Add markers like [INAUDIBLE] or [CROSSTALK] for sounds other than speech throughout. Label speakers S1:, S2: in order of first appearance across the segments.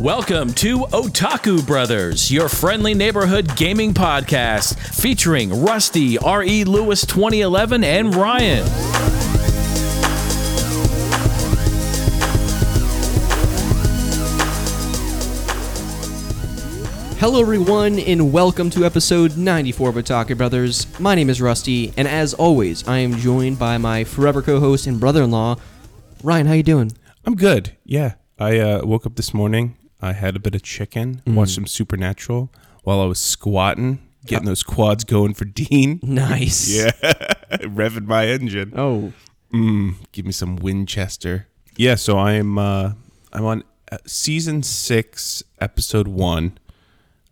S1: Welcome to Otaku Brothers, your friendly neighborhood gaming podcast featuring Rusty, R.E. Lewis 2011, and Ryan.
S2: Hello, everyone, and welcome to episode 94 of Otaku Brothers. My name is Rusty, and as always, I am joined by my forever co-host and brother-in-law, Ryan. How you doing?
S3: I'm good. Yeah. I uh, woke up this morning. I had a bit of chicken, watched some Supernatural while I was squatting, getting those quads going for Dean. [LAUGHS]
S2: Nice.
S3: Yeah. [LAUGHS] Revving my engine.
S2: Oh,
S3: Mm, give me some Winchester. Yeah, so I'm uh, I'm on uh, season six, episode one.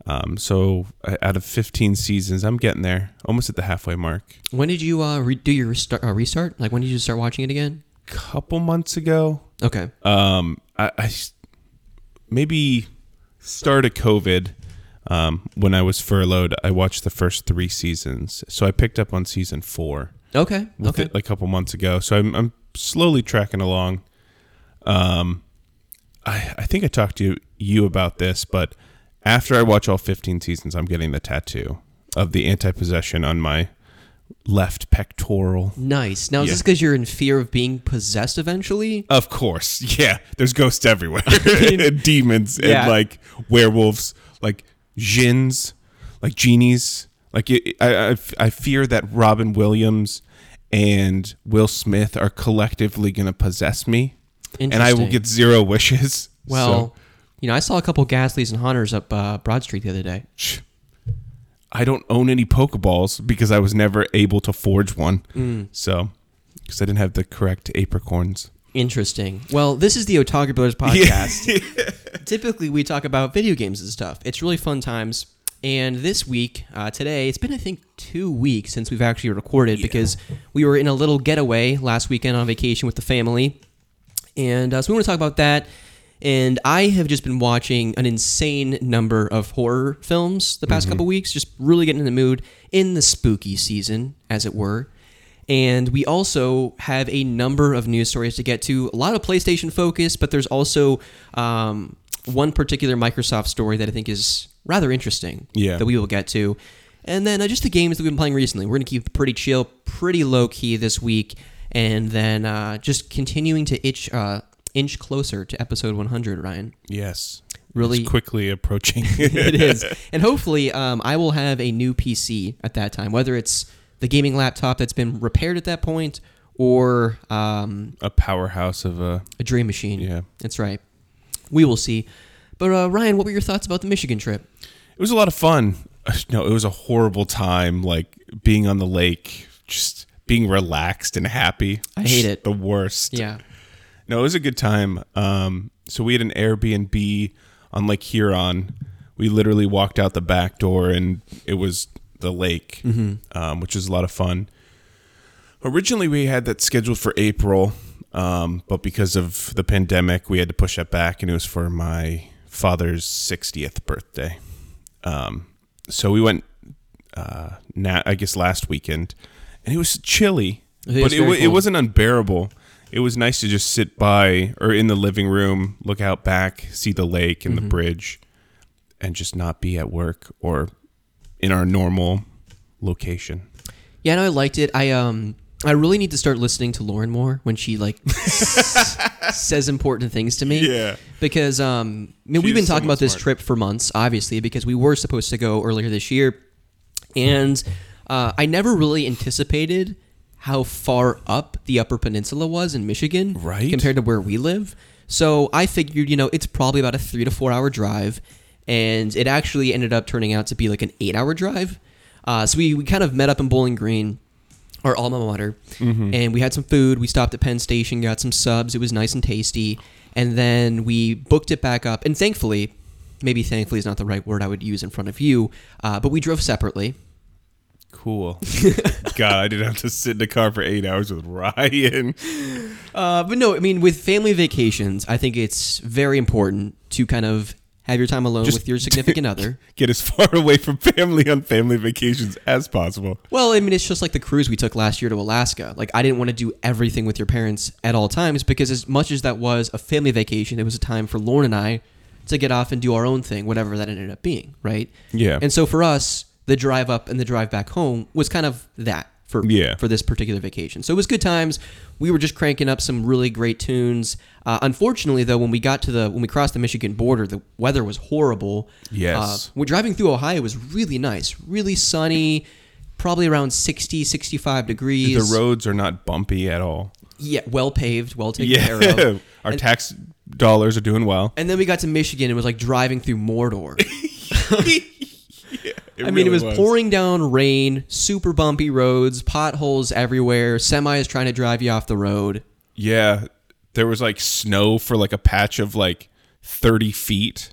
S3: Um, so uh, out of 15 seasons, I'm getting there, almost at the halfway mark.
S2: when did you uh, re- do your restart, uh, restart? Like, when did you start watching it again?
S3: Couple months ago,
S2: Okay.
S3: um, I, I maybe start of COVID um, when I was furloughed. I watched the first three seasons, so I picked up on season four
S2: Okay. Okay.
S3: it like a couple months ago. So I'm, I'm slowly tracking along. Um, I I think I talked to you, you about this, but after I watch all 15 seasons, I'm getting the tattoo of the anti possession on my left pectoral.
S2: Nice. Now, is
S3: Yeah.
S2: this because you're in fear of being possessed eventually?
S3: Of course, [LAUGHS] yeah. There's ghosts everywhere, [LAUGHS] [LAUGHS] and demons,
S2: Yeah.
S3: and like werewolves, like jinns, like genies. Like it, I, I, I fear that Robin Williams and Will Smith are collectively going to possess me, and I will
S2: Interesting.
S3: get zero wishes.
S2: Well, you know, I saw a couple Gastlys and Haunters up uh, Broad Street the other day.
S3: I don't own any Pokeballs because I was never able to forge one.
S2: Mm.
S3: So, because I didn't have the correct apricorns.
S2: Interesting. Well, this is the Otaku Brothers [LAUGHS] podcast. Typically, we talk about video games and stuff. It's really fun times. And this week, uh, today, it's been, I think, two weeks since we've actually recorded because we were in a little getaway last weekend on vacation with the family. And uh, so we want to talk about that. And I have just been watching an insane number of horror films the past couple weeks, just really getting in the mood in the spooky season, as it were. And we also have a number of news stories to get to. A lot of PlayStation focus, but there's also um, one particular Microsoft story that I think is rather interesting
S3: Yeah.
S2: that we will get to. And then uh, just the games that we've been playing recently. We're going to keep it pretty chill, pretty low key this week. And then uh, just continuing to itch, uh, inch closer to episode 100, Ryan.
S3: Yes.
S2: Really-
S3: It's quickly approaching. [LAUGHS]
S2: it is. [LAUGHS] And hopefully, um, I will have a new PC at that time, whether it's the gaming laptop that's been repaired at that point or um,
S3: a powerhouse of a
S2: a dream machine.
S3: Yeah.
S2: That's right. We will see. But uh, Ryan, what were your thoughts about the Michigan trip?
S3: It was a lot of fun. No, it was a horrible time. Like being on the lake, just being relaxed and happy.
S2: I hate it.
S3: The worst.
S2: Yeah.
S3: No, it was a good time. Um, so we had an Airbnb on Lake Huron. We literally walked out the back door and it was the lake, um, which was a lot of fun. Originally, we had that scheduled for April, um, but because of the pandemic, we had to push that back, and it was for my father's 60th birthday. Um, so we went, uh, na- I guess, last weekend, and it was chilly, but it, wa- it wasn't unbearable. It was nice to just sit by or in the living room, look out back, see the lake and
S2: Mm-hmm.
S3: the bridge, and just not be at work or in our normal location.
S2: Yeah, no, I liked it. I um I really need to start listening to Lauren more when she like s- [LAUGHS] says important things to me.
S3: Yeah.
S2: Because um I mean we've been talking about this
S3: smart.
S2: trip for months, obviously, because we were supposed to go earlier this year. And uh, I never really anticipated how far up the Upper Peninsula was in Michigan,
S3: Right.
S2: Compared to where we live. So I figured, you know, it's probably about a three to four hour drive, and it actually ended up turning out to be like an eight hour drive. Uh, so we, we kind of met up in Bowling Green, our alma mater, and we had some food. We stopped at Penn Station, got some subs. It was nice and tasty, and then we booked it back up. And thankfully, maybe thankfully is not the right word I would use in front of you, uh, but we drove separately.
S3: Cool. [LAUGHS] God, I didn't have to sit in the car for eight hours with Ryan.
S2: Uh, but no, I mean, with family vacations, I think it's very important to kind of have your time alone
S3: Just-
S2: with your significant [LAUGHS] other.
S3: Get as far away from family on family vacations as possible.
S2: Well, I mean, it's just like the cruise we took last year to Alaska. Like, I didn't want to do everything with your parents at all times because, as much as that was a family vacation, it was a time for Lauren and I to get off and do our own thing, whatever that ended up being, right?
S3: Yeah.
S2: And so for us, the drive up and the drive back home was kind of that for
S3: Yeah.
S2: for this particular vacation. So it was good times. We were just cranking up some really great tunes. Uh, unfortunately, though, when we got to the when we crossed the Michigan border, the weather was horrible.
S3: Yes.
S2: Uh, we're driving through Ohio. It was really nice, really sunny, probably around 60, 65 degrees.
S3: the roads are not bumpy at all.
S2: Yeah, well paved, well taken care of.
S3: Yeah. [LAUGHS] Our
S2: And-
S3: tax dollars are doing well.
S2: And then we got to Michigan and it was like driving through Mordor. [LAUGHS]
S3: It
S2: I mean, it
S3: really
S2: was, pouring down rain, super bumpy roads, potholes everywhere, semis trying to drive you off the road.
S3: Yeah, there was like snow for like a patch of like 30 feet.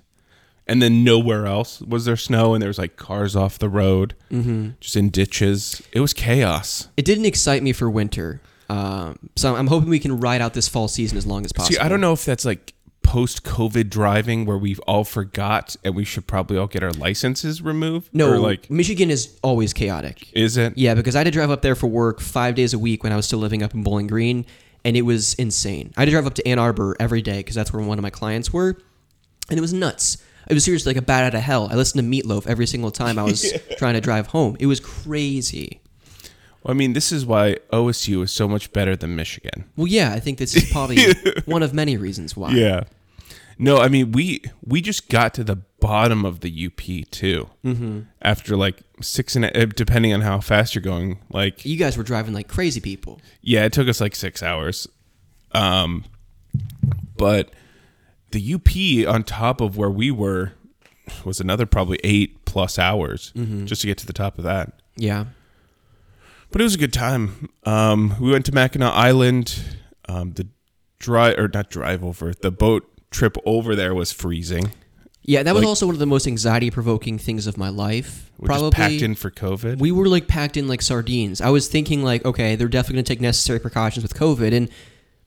S3: And then nowhere else was there snow, and there was like cars off the road, mm-hmm. just in ditches. It was chaos.
S2: It didn't excite me for winter. Um, so I'm hoping we can ride out this fall season as long as possible.
S3: See, I don't know if that's like post COVID driving where we've all forgot and we should probably all get our licenses removed.
S2: No,
S3: or like,
S2: Michigan is always chaotic.
S3: is it?
S2: Yeah, because I had to drive up there for work five days a week when I was still living up in Bowling Green, and it was insane. I had to drive up to Ann Arbor every day because that's where one of my clients were, and it was nuts. It was seriously like a bat out of hell. I listened to Meatloaf every single time I was [LAUGHS] trying to drive home. It was crazy.
S3: I mean, this is why OSU is so much better than Michigan.
S2: Well, yeah, I think this is probably [LAUGHS] one of many reasons why.
S3: Yeah. No, I mean we we just got to the bottom of the UP too. Mm-hmm. After like six and a, depending on how fast you're going, like
S2: You guys were driving like crazy people.
S3: yeah, it took us like six hours. Um, but the UP on top of where we were was another probably eight plus hours just to get to the top of that.
S2: Yeah.
S3: But it was a good time. Um, we went to Mackinac Island. Um, the drive or not drive over the boat trip over there was freezing.
S2: Yeah, that was
S3: Like-
S2: also one of the most anxiety provoking things of my life.
S3: We're
S2: Probably
S3: packed in for COVID.
S2: we were like packed in like sardines. I was thinking like, okay, they're definitely going to take necessary precautions with COVID, and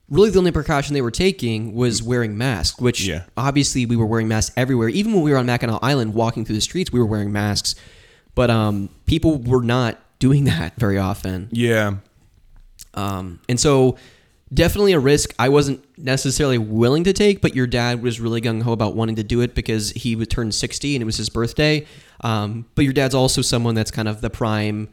S2: really the only precaution they were taking was wearing masks. Which
S3: Yeah.
S2: obviously we were wearing masks everywhere. Even when we were on Mackinac Island walking through the streets, we were wearing masks. But um, people were not doing [LAUGHS] that very often.
S3: yeah,
S2: Um, and so definitely a risk I wasn't necessarily willing to take, but your dad was really gung ho about wanting to do it because he would turn 60 and it was his birthday. Um, but your dad's also someone that's kind of the prime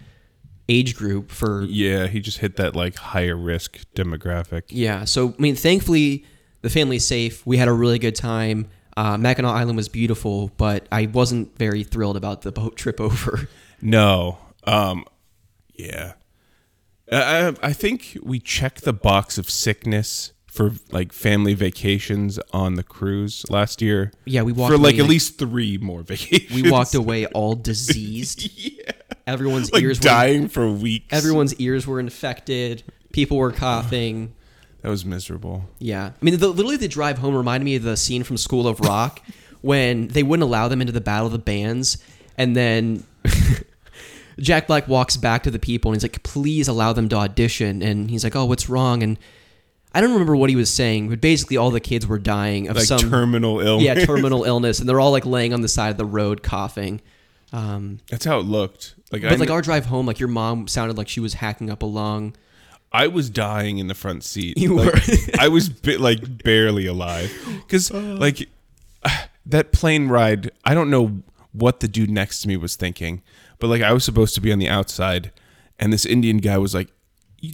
S2: age group for,
S3: yeah. He just hit that like higher risk demographic.
S2: yeah. So, I mean, thankfully the family's safe. We had a really good time. Uh, Mackinac Island was beautiful, but I wasn't very thrilled about the boat [LAUGHS] trip over.
S3: No, um, yeah. I, I think we checked the box of sickness for like family vacations on the cruise last year.
S2: Yeah, we walked away.
S3: for like at least three more vacations.
S2: We walked away all [LAUGHS] diseased.
S3: yeah,
S2: Everyone's
S3: like
S2: ears were
S3: dying for weeks.
S2: Everyone's ears were infected. People were coughing. [SIGHS]
S3: that was miserable.
S2: Yeah. I mean, the, literally, the drive home reminded me of the scene from School of Rock [LAUGHS] when they wouldn't allow them into the Battle of the Bands. And then Jack Black walks back to the people and he's like, please allow them to audition. And he's like, oh, what's wrong? And I don't remember what he was saying, but basically, all the kids were dying of
S3: Like
S2: some
S3: terminal illness.
S2: yeah terminal [LAUGHS] illness, and they're all like laying on the side of the road coughing. Um,
S3: That's how it looked. Like I,
S2: but like our drive home, like your mom sounded like she was hacking up a lung.
S3: I was dying in the front seat.
S2: You
S3: Like,
S2: were. [LAUGHS]
S3: I was bit, like barely alive because [LAUGHS] like [SIGHS] that plane ride. I don't know what the dude next to me was thinking, but like I was supposed to be on the outside, and this Indian guy was like,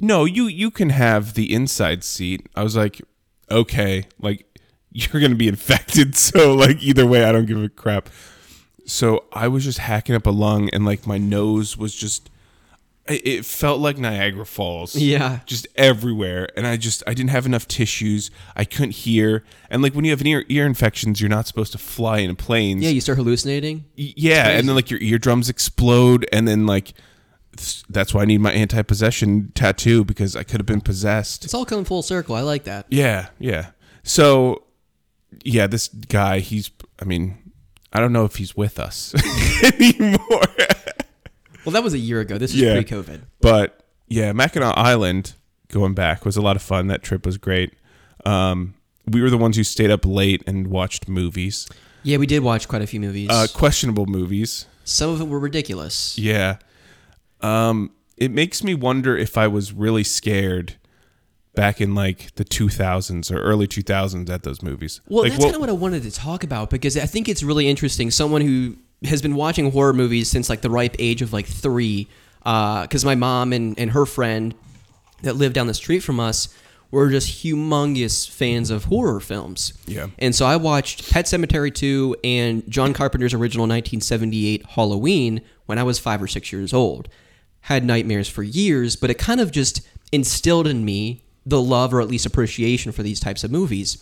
S3: "No, you you can have the inside seat." I was like, "Okay, like [LAUGHS] you're gonna be infected, [LAUGHS] so like either way, I don't give a crap." So I was just hacking up a lung, and like my nose was just. It felt like Niagara Falls.
S2: Yeah.
S3: just everywhere. And i just i didn't have enough tissues. I couldn't hear. And like when you have an ear, ear infections you're not supposed to fly in planes.
S2: Yeah, you start hallucinating.
S3: Y- yeah and then like your eardrums explode. And then like th- that's why i need my anti-possession tattoo because i could have been possessed.
S2: It's all coming full circle. I like that.
S3: yeah yeah. So yeah this guy he's i mean i don't know if he's with us [LAUGHS] anymore [LAUGHS]
S2: Well, that was a year ago. This is
S3: Yeah.
S2: pre-COVID.
S3: But yeah, Mackinac Island going back was a lot of fun. That trip was great. Um, we were the ones who stayed up late and watched movies,
S2: Yeah, we did watch quite a few movies.
S3: uh, questionable movies.
S2: Some of them were ridiculous.
S3: Yeah. Um, it makes me wonder if I was really scared back in like the 2000s or early 2000s at those movies.
S2: Well,
S3: like,
S2: that's kind of what I wanted to talk about because I think it's really interesting. Someone who has been watching horror movies since like the ripe age of like three, uh, because my mom and, and her friend that lived down the street from us were just humongous fans of horror films.
S3: Yeah.
S2: And so I watched Pet Sematary 2 and John Carpenter's original 1978 Halloween when I was five or six years old. Had nightmares for years, but it kind of just instilled in me the love or at least appreciation for these types of movies.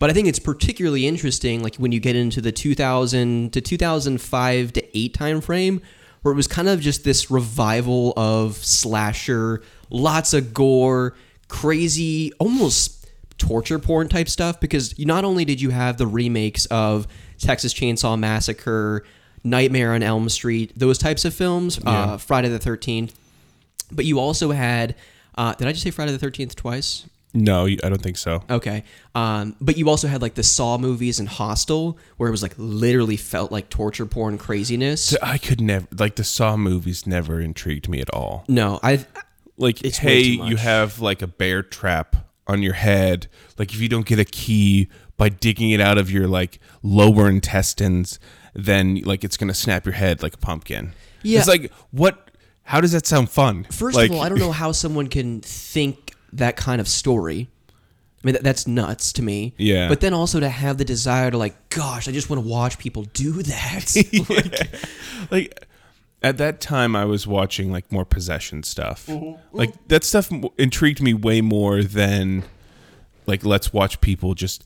S2: But I think it's particularly interesting, like when you get into the 2000 to 2005 to 8 time frame, where it was kind of just this revival of slasher, lots of gore, crazy, almost torture porn type stuff. Because not only did you have the remakes of Texas Chainsaw Massacre, Nightmare on Elm Street, those types of films, uh, Friday the 13th, but you also had, uh, did I just say Friday the 13th twice?
S3: No, I don't think so.
S2: Okay. Um, but you also had like the Saw movies and Hostel, where it was like literally felt like torture porn craziness.
S3: I could never like the Saw movies never intrigued me at all.
S2: No, I.
S3: Like, hey, you have like a bear trap on your head. Like, if you don't get a key by digging it out of your like lower intestines, then like it's gonna snap your head like a pumpkin.
S2: Yeah.
S3: it's like what? How does that sound fun?
S2: First
S3: like,
S2: of all, I don't know [LAUGHS] how someone can think that kind of story. I mean, that, that's nuts to me.
S3: Yeah.
S2: But then also to have the desire to like, gosh, I just want to watch people do [LAUGHS] that. [LAUGHS]
S3: like at that time I was watching like more possession stuff.
S2: Mm-hmm.
S3: Like that stuff intrigued me way more than like let's watch people just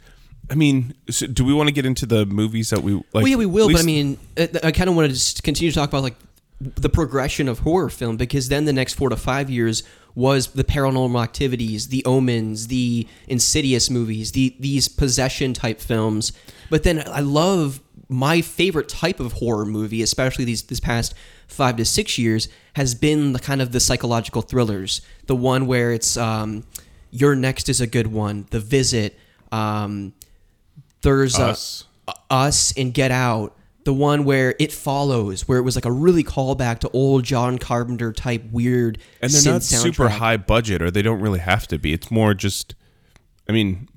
S3: I mean, so do we want to get into the movies that we like?
S2: well, yeah, we will.
S3: at
S2: But I mean, uh, I, I kind of want to just continue to talk about like the progression of horror film because then the next four to five years was the paranormal activities, the omens, the insidious movies, the these possession type films. But then I love my favorite type of horror movie, especially these this past five to six years, has been the kind of the psychological thrillers. The one where it's um, your next is a good one. The Visit. Um, there's a-
S3: Us.
S2: us and Get Out, the one where it follows, where it was like a really callback to old John Carpenter type weird
S3: and they're not super high budget, or they don't really have to be. It's more just, I mean,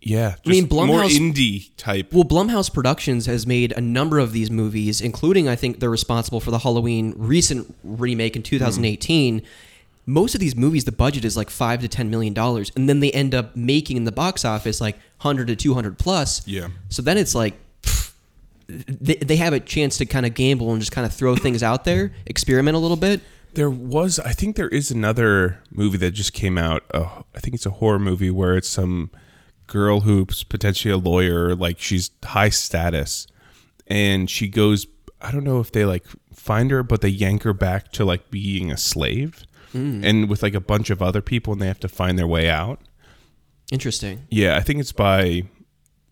S3: yeah, just
S2: mean,
S3: more
S2: Blumhouse-
S3: indie type.
S2: Well, Blumhouse Productions has made a number of these movies, including I think they're responsible for the Halloween recent remake in 2018. Most of these movies, the budget is like five to ten million dollars, and then they end up making in the box office like hundred to two hundred plus.
S3: Yeah.
S2: So then it's like they, they have a chance to kind of gamble and just kind of throw things out there, experiment a little bit.
S3: There was, I think there is another movie that just came out. Uh, I think it's a horror movie where it's some girl who's potentially a lawyer, like she's high status, and she goes. I don't know if they like find her, but they yank her back to like being a slave, and with like a bunch of other people, and they have to find their way out.
S2: Interesting.
S3: Yeah, I think it's by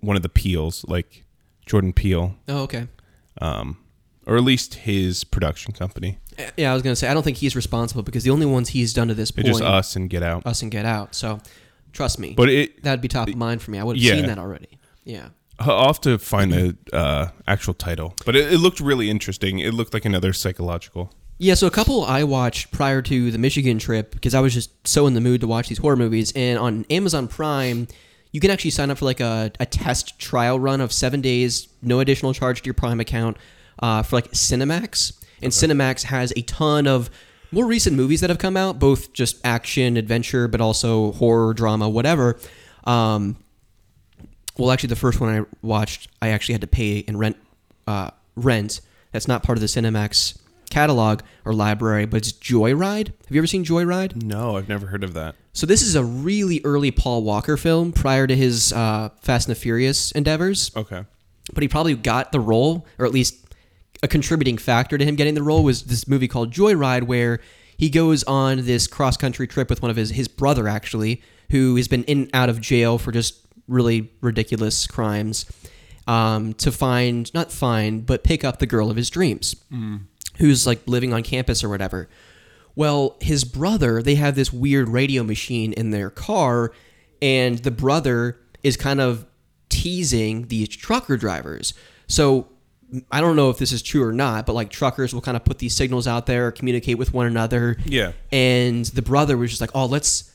S3: one of the Peels, like Jordan Peele,
S2: Oh, okay.
S3: um, or at least his production company.
S2: Yeah, I was gonna say I don't think he's responsible because the only ones he's done to this
S3: It's
S2: point,
S3: just us and Get Out.
S2: us and Get Out. So trust me,
S3: But it,
S2: that'd be top of mind for me. I would have
S3: Yeah.
S2: seen that already. Yeah.
S3: I'll have to find the uh, actual title, but it, it looked really interesting. It looked like another psychological.
S2: Yeah, so a couple I watched prior to the Michigan trip because I was just so in the mood to watch these horror movies. And on Amazon Prime, you can actually sign up for like a, a test trial run of seven days, no additional charge to your Prime account uh, for like Cinemax. And Cinemax has a ton of more recent movies that have come out, both just action, adventure, but also horror, drama, whatever. Um, well, actually, the first one I watched, I actually had to pay and rent. Uh, rent. That's not part of the Cinemax catalog or library, but it's Joyride. Have you ever seen Joyride?
S3: No, I've never heard of that.
S2: So this is a really early Paul Walker film prior to his uh, Fast and the Furious endeavors.
S3: Okay.
S2: But he probably got the role, or at least a contributing factor to him getting the role was this movie called Joyride, where he goes on this cross country trip with one of his his brother actually, who has been in and out of jail for just really ridiculous crimes, um, to find not find but pick up the girl of his dreams, who's like living on campus or whatever. Well, his brother, they have this weird radio machine in their car, and the brother is kind of teasing these trucker drivers. So I don't know if this is true or not, but like truckers will kind of put these signals out there, communicate with one another.
S3: Yeah.
S2: And the brother was just like, "Oh, let's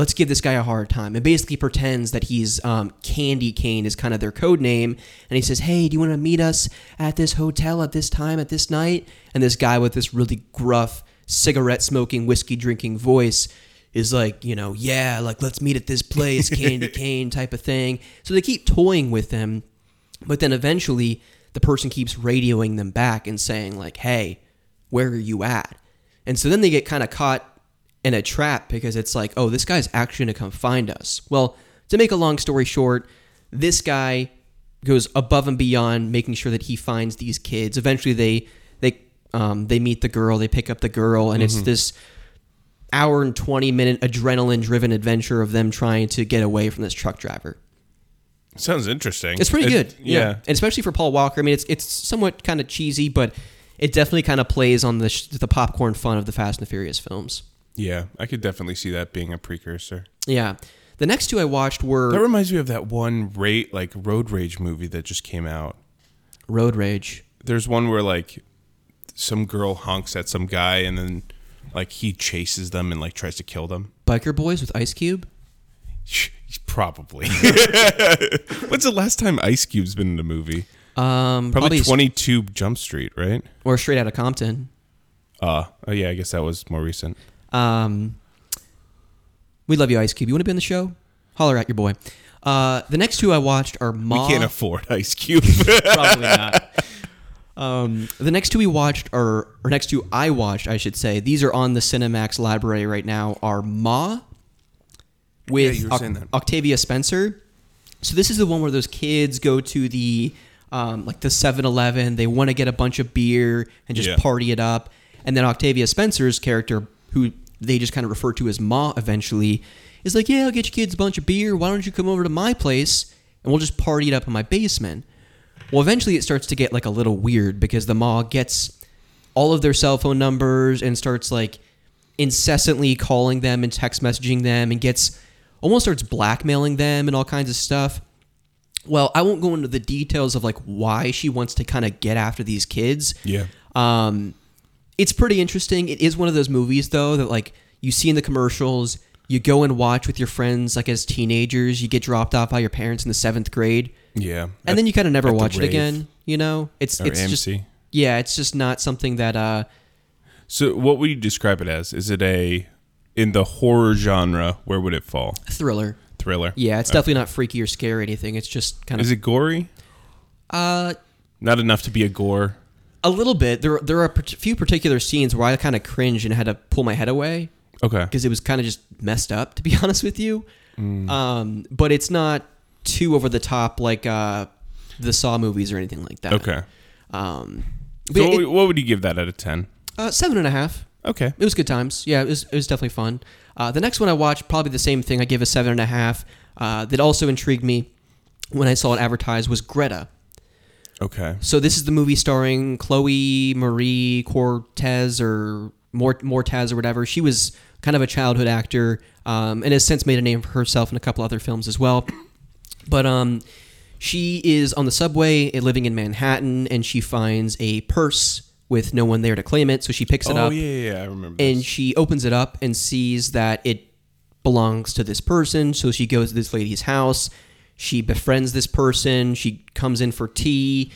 S2: let's give this guy a hard time. And basically pretends that he's um, Candy Cane is kind of their code name. And he says, hey, do you want to meet us at this hotel at this time, at this night? And this guy with this really gruff, cigarette smoking, whiskey drinking voice is like, you know, yeah, like let's meet at this place, [LAUGHS] Candy Cane type of thing. So they keep toying with them, but then eventually the person keeps radioing them back and saying like, "Hey, where are you at?" And so then they get kind of caught in a trap because it's like, "Oh, this guy's actually going to come find us." Well, to make a long story short, this guy goes above and beyond making sure that he finds these kids. Eventually they they um, they meet the girl, they pick up the girl and it's this hour and 20 minute adrenaline driven adventure of them trying to get away from this truck driver.
S3: Sounds interesting.
S2: It's pretty
S3: It-
S2: good.
S3: yeah.
S2: And especially for Paul Walker. I mean, it's it's somewhat kind of cheesy, but it definitely kind of plays on the sh- the popcorn fun of the Fast and the Furious films.
S3: Yeah, I could definitely see that being a precursor.
S2: Yeah. The next two I watched were
S3: That reminds me of that one rate like road rage movie that just came out.
S2: Road Rage.
S3: There's one where like some girl honks at some guy and then like he chases them and like tries to kill them.
S2: Biker Boys with Ice Cube. [LAUGHS]
S3: Probably. [LAUGHS] What's the last time Ice Cube's been in a movie?
S2: Um,
S3: Probably,
S2: probably,
S3: 22 Jump Street, right?
S2: or Straight Outta Compton.
S3: Uh, oh yeah, I guess that was more recent.
S2: Um, we love you, Ice Cube. You want to be on the show? Holler at your boy. Uh, the next two I watched are Ma.
S3: We can't afford Ice Cube. [LAUGHS]
S2: Probably not. Um, the next two we watched are, or next two I watched, I should say. These are on the Cinemax library right now. Are Ma with
S3: you were
S2: Oc- Octavia Spencer. So this is the one where those kids go to the um, like the 7-Eleven. They want to get a bunch of beer and just
S3: Yeah.
S2: party it up. And then Octavia Spencer's character, who they just kind of refer to as Ma eventually, is like, "Yeah, I'll get you kids a bunch of beer. Why don't you come over to my place and we'll just party it up in my basement?" Well, eventually it starts to get like a little weird because the Ma gets all of their cell phone numbers and starts like incessantly calling them and text messaging them and gets almost starts blackmailing them and all kinds of stuff. Well, I won't go into the details of like why she wants to kind of get after these kids.
S3: yeah.
S2: Um, it's pretty interesting. It is one of those movies though that like you see in the commercials, you go and watch with your friends like as teenagers. You get dropped off by your parents in the seventh grade,
S3: Yeah.
S2: and then you kind of never watch it
S3: rave.
S2: again. You know, it's
S3: Or
S2: it's just yeah, it's just not something that uh
S3: So what would you describe it as? Is it a in the horror genre, where would it fall?
S2: thriller.
S3: Thriller?
S2: Yeah, it's definitely not freaky or scary or anything. It's just kind of
S3: Is it gory?
S2: uh
S3: Not enough to be a gore.
S2: a little bit. There there are a part- few particular scenes where I kind of cringed and had to pull my head away.
S3: Okay.
S2: because it was kind of just messed up to be [LAUGHS] honest with you
S3: Mm.
S2: um, but it's not too over the top like uh, the saw movies or anything like that
S3: Okay.
S2: um, but
S3: So what,
S2: it-
S3: what would you give that out of 10?
S2: uh, seven and a half
S3: Okay.
S2: it was good times yeah it was, it was definitely fun uh, the next one i watched probably the same thing i give a seven and a half uh, that also intrigued me when i saw it advertised was greta
S3: Okay.
S2: so this is the movie starring Chloe Marie Cortez or Mort- Mortez or whatever. She was kind of a childhood actor um, and has since made a name for herself in a couple other films as well. But um, she is on the subway uh, living in Manhattan and she finds a purse with no one there to claim it. So she picks it
S3: oh,
S2: up
S3: yeah, yeah, yeah, I remember
S2: and
S3: this.
S2: she opens it up and sees that it belongs to this person. So she goes to this lady's house. She befriends this person. She comes in for tea.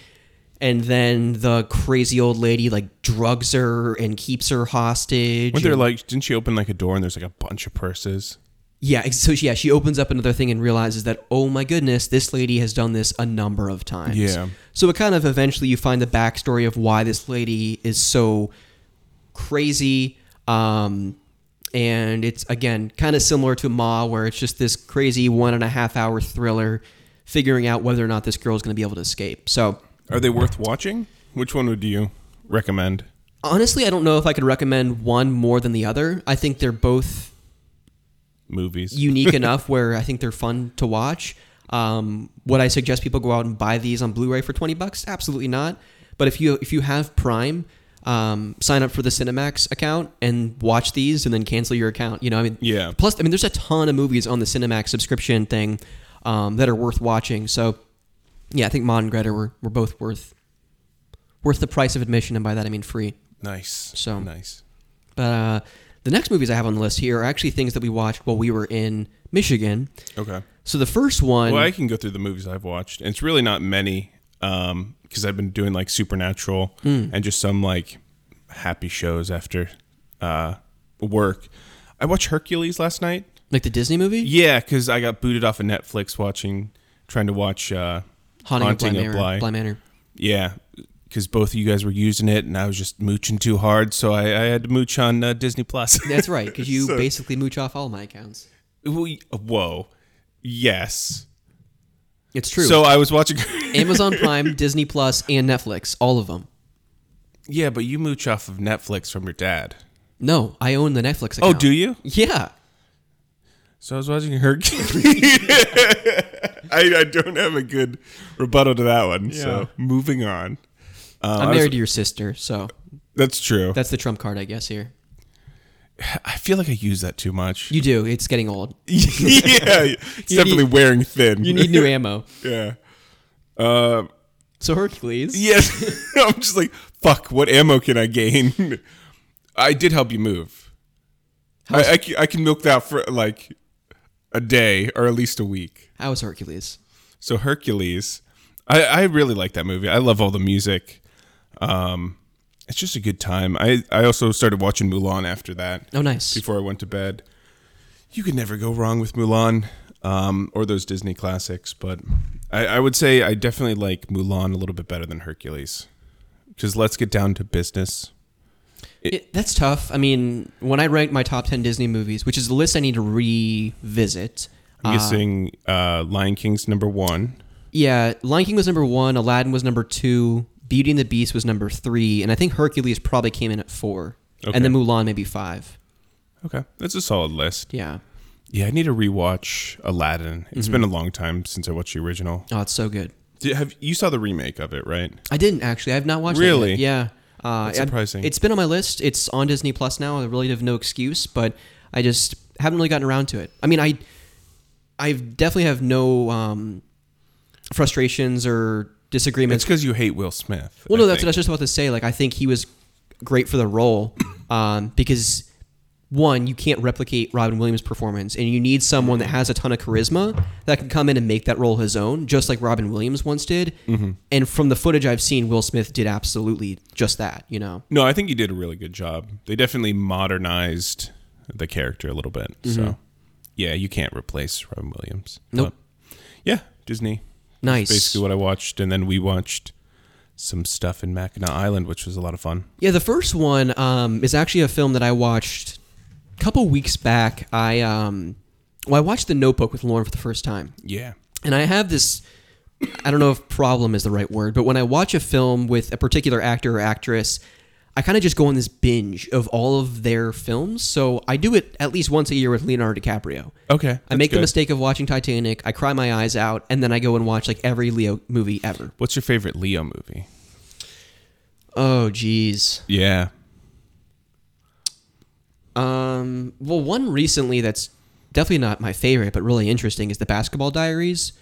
S2: And then the crazy old lady like drugs her and keeps her hostage.
S3: Weren't there
S2: and-
S3: like, didn't she open like a door and there's like a bunch of purses?
S2: Yeah, so she- yeah, she opens up another thing and realizes that oh my goodness, this lady has done this a number of times.
S3: Yeah.
S2: So it kind of eventually you find the backstory of why this lady is so crazy. Um, and it's again kind of similar to Ma, where it's just this crazy one and a half hour thriller, figuring out whether or not this girl is going to be able to escape. So
S3: Are they worth watching? Which one would you recommend?
S2: honestly, I don't know if I could recommend one more than the other. I think they're both
S3: Movies. [LAUGHS]
S2: unique [LAUGHS] enough where I think they're fun to watch. Um, would I suggest people go out and buy these on Blu-ray for twenty bucks? Absolutely not. But if you if you have Prime, um, sign up for the Cinemax account and watch these, and then cancel your account. You know, I mean,
S3: Yeah.
S2: Plus, I mean, there's a ton of movies on the Cinemax subscription thing um, that are worth watching. So, yeah, I think Mod and Greta were, were both worth worth the price of admission, and by that I mean free.
S3: nice.
S2: So-
S3: nice.
S2: But uh, The next movies I have on the list here are actually things that we watched while we were in Michigan.
S3: Okay.
S2: So the first one,
S3: Well, I can go through the movies I've watched. And it's really not many because I've been doing like Supernatural
S2: Hmm.
S3: and just some like happy shows after uh, work. I watched Hercules last night.
S2: like the Disney movie,
S3: Yeah, because I got booted off of Netflix watching, trying to watch uh,
S2: Haunting,
S3: Haunting
S2: of Bly Manor.
S3: Bly
S2: Manor.
S3: Yeah, because both of you guys were using it, and I was just mooching too hard, so I, I had to mooch on uh, Disney Plus. [LAUGHS]
S2: That's right, because you
S3: So-
S2: basically mooch off all my accounts.
S3: We- Whoa, yes.
S2: It's true.
S3: So I was watching. [LAUGHS]
S2: Amazon Prime, Disney Plus, and Netflix, all of them.
S3: yeah, but you mooch off of Netflix from your dad.
S2: No, I own the Netflix
S3: Oh, do you?
S2: Yeah.
S3: So I was watching Hercules. [LAUGHS] I, I don't have a good rebuttal to that one. So moving on. Uh,
S2: I'm
S3: was-
S2: married to your sister, so
S3: That's true.
S2: that's the trump card, I guess. Here, [SIGHS]
S3: I feel like I use that too much.
S2: you do. It's getting old. [LAUGHS]
S3: yeah, [LAUGHS] it's
S2: You
S3: definitely
S2: need-
S3: wearing thin.
S2: You need new ammo. [LAUGHS]
S3: yeah. Uh,
S2: So Hercules.
S3: yes. I'm just like, fuck. What ammo can I gain? I did help you move. I, I, I can milk that for like a day or at least a week.
S2: How was Hercules?
S3: So Hercules, I, I really like that movie. I love all the music. Um, it's just a good time. I, I also started watching Mulan after that
S2: Oh, nice.
S3: before I went to bed. You could never go wrong with Mulan um, or those Disney classics, but I, I would say I definitely like Mulan a little bit better than Hercules. Because let's get down to business.
S2: It, that's tough. I mean, when I rank my top 10 Disney movies, which is the list I need to revisit.
S3: I'm
S2: uh,
S3: guessing uh, Lion King's number one.
S2: Yeah, Lion King was number one, Aladdin was number two, Beauty and the Beast was number three, and I think Hercules probably came in at four.
S3: Okay.
S2: And then Mulan maybe five.
S3: Okay, that's a solid list.
S2: Yeah.
S3: Yeah, I need to rewatch Aladdin. It's
S2: Mm-hmm.
S3: been a long time since I watched the original.
S2: Oh, it's so good.
S3: Did, have you saw the remake of it, right?
S2: I didn't actually. I have not watched
S3: Really?
S2: Yeah. Uh,
S3: That's
S2: I-
S3: surprising.
S2: it's been on my list. It's on Disney Plus now. I really have no excuse, but I just haven't really gotten around to it. I mean, I I definitely have no um, frustrations or
S3: It's because you hate Will Smith.
S2: Well,
S3: I
S2: no, that's what I was just about to say. Like, I think he was great for the role um, because one, you can't replicate Robin Williams' performance, and you need someone that has a ton of charisma that can come in and make that role his own, just like Robin Williams once did.
S3: Mm-hmm.
S2: And from the footage I've seen, Will Smith did absolutely just that. You know,
S3: No, I think he did a really good job. They definitely modernized the character a little bit. So, yeah, you can't replace Robin Williams.
S2: Mm-hmm. Nope.
S3: But, yeah, Disney.
S2: Nice.
S3: Basically, what I watched, and then we watched some stuff in Mackinac Island, which was a lot of fun.
S2: Yeah, the first one um, is actually a film that I watched a couple weeks back. I um, well, I watched The Notebook with Lauren for the first time.
S3: Yeah.
S2: And I have this I don't know if problem is the right word, but when I watch a film with a particular actor or actress, I kind of just go on this binge of all of their films. So I do it at least once a year with Leonardo DiCaprio.
S3: Okay.
S2: I make the mistake of watching Titanic, I cry my eyes out, and then I go and watch like every Leo movie ever.
S3: What's your favorite Leo movie?
S2: Oh, geez.
S3: Yeah.
S2: Um, well, one recently that's definitely not my favorite, but really interesting is The Basketball Diaries.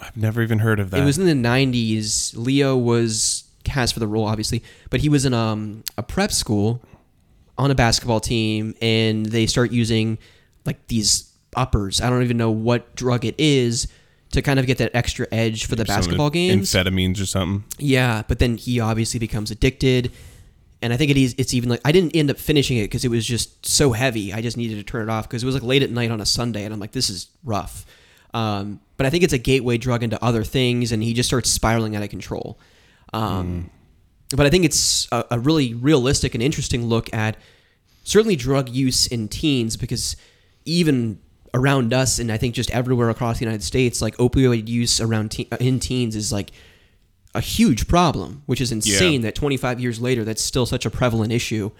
S3: I've never even heard of that.
S2: It was in the '90s. Leo was cast for the role, obviously, but he was in um, a prep school on a basketball team, and they start using like these uppers. I don't even know what drug it is to kind of get that extra edge for the
S3: Some
S2: basketball games.
S3: Amphetamines or something.
S2: Yeah, but then he obviously becomes addicted, and I think it is. It's even like I didn't end up finishing it because it was just so heavy. I just needed to turn it off because it was like late at night on a Sunday, and I'm like, this is rough. Um, but I think it's a gateway drug into other things, and he just starts spiraling out of control. Um, But I think it's a, a really realistic and interesting look at certainly drug use in teens because even around us and I think just everywhere across the United States, like opioid use around te- in teens is like a huge problem, which is insane that 25 years later that's still such a prevalent issue.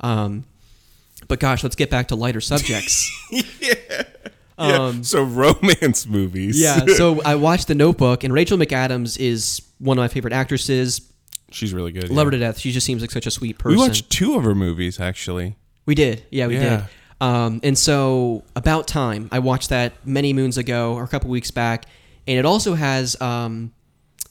S2: Um, but gosh, let's get back to lighter subjects. [LAUGHS]
S3: yeah. So romance movies.
S2: yeah, so [LAUGHS] I watched The Notebook, and Rachel McAdams is one of my favorite actresses.
S3: she's really good.
S2: Love her to death. She just seems like such a sweet person.
S3: We watched two of her movies actually.
S2: We did. Yeah, we
S3: Yeah.
S2: did. Um, and so, About Time, I watched that many moons ago or a couple weeks back. And it also has, um,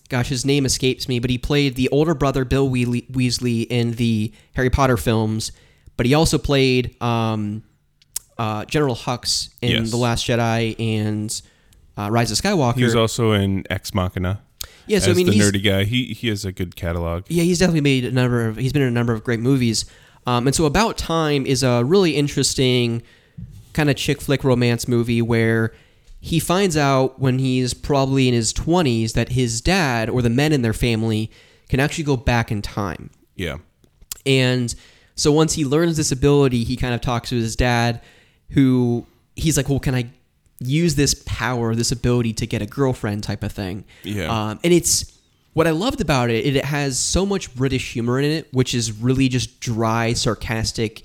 S2: gosh, his name escapes me, but he played the older brother, Bill Weasley, Weasley in the Harry Potter films. but he also played um, uh, General Hux in
S3: Yes.
S2: The Last Jedi and uh, Rise of Skywalker.
S3: He was also in Ex Machina.
S2: Yeah, so I mean,
S3: the
S2: he's,
S3: nerdy guy. He he has a good catalog.
S2: yeah, he's definitely made a number of. He's been in a number of great movies. Um, and so, About Time is a really interesting kind of chick flick romance movie where he finds out when he's probably in his 20s that his dad or the men in their family can actually go back in time.
S3: Yeah.
S2: And so once he learns this ability, he kind of talks to his dad, who he's like, "Well, can I use this power, this ability to get a girlfriend?" type of thing.
S3: Yeah.
S2: Um, and it's what I loved about it. It has so much British humor in it, which is really just dry, sarcastic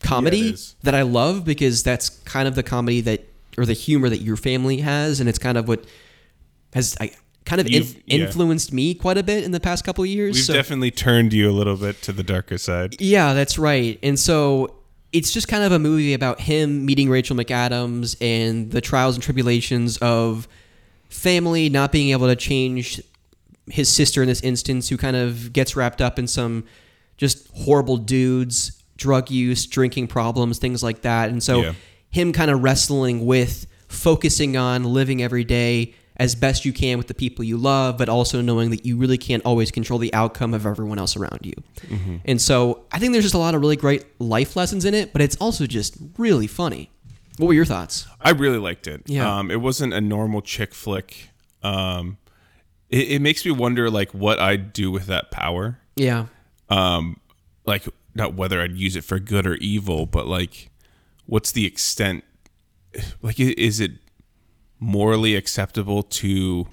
S2: comedy
S3: Yeah,
S2: that I love because that's kind of the comedy that or the humor that your family has, and it's kind of what has I kind of in,
S3: You've- yeah.
S2: influenced me quite a bit in the past couple of years.
S3: We've
S2: so-
S3: definitely turned you a little bit to the darker side.
S2: yeah, that's right. And so it's just kind of a movie about him meeting Rachel McAdams and the trials and tribulations of family not being able to change his sister in this instance, who kind of gets wrapped up in some just horrible dudes, drug use, drinking problems, things like that. And so
S3: Yeah.
S2: him kind of wrestling with focusing on living every day as best you can with the people you love, but also knowing that you really can't always control the outcome of everyone else around you. And so I think there's just a lot of really great life lessons in it, but it's also just really funny. What were your thoughts?
S3: I really liked it.
S2: Yeah.
S3: Um, it wasn't a normal chick flick. Um, it, it makes me wonder, like, what I'd do with that power.
S2: Yeah.
S3: Um, like, not whether I'd use it for good or evil, but like, what's the extent? [SIGHS] Like, is it morally acceptable to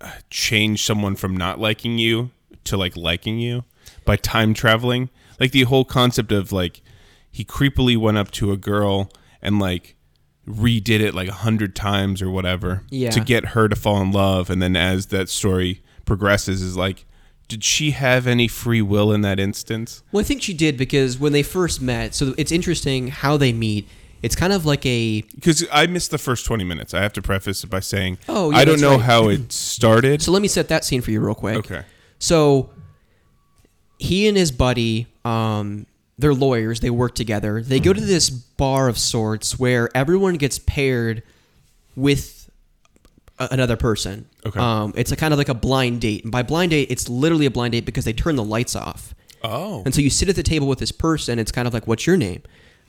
S3: uh, change someone from not liking you to like liking you by time traveling? Like the whole concept of like he creepily went up to a girl and like redid it like a hundred times or whatever
S2: Yeah.
S3: to get her to fall in love, and then as that story progresses, is like. Did she have any free will in that instance?
S2: Well, I think she did because when they first met, so it's interesting how they meet. It's kind of like a
S3: Because I missed the first 20 minutes. I have to preface it by saying
S2: Oh, yeah,
S3: I don't know
S2: right.
S3: how [CLEARS THROAT] it started.
S2: So let me set that scene for you real quick.
S3: Okay.
S2: So he and his buddy, um, they're lawyers. They work together. They go to this bar of sorts where everyone gets paired with a- another person.
S3: Okay.
S2: Um, it's a kind of like a blind date, and by blind date, it's literally a blind date because they turn the lights off.
S3: Oh.
S2: And so you sit at the table with this person. It's kind of like, what's your name?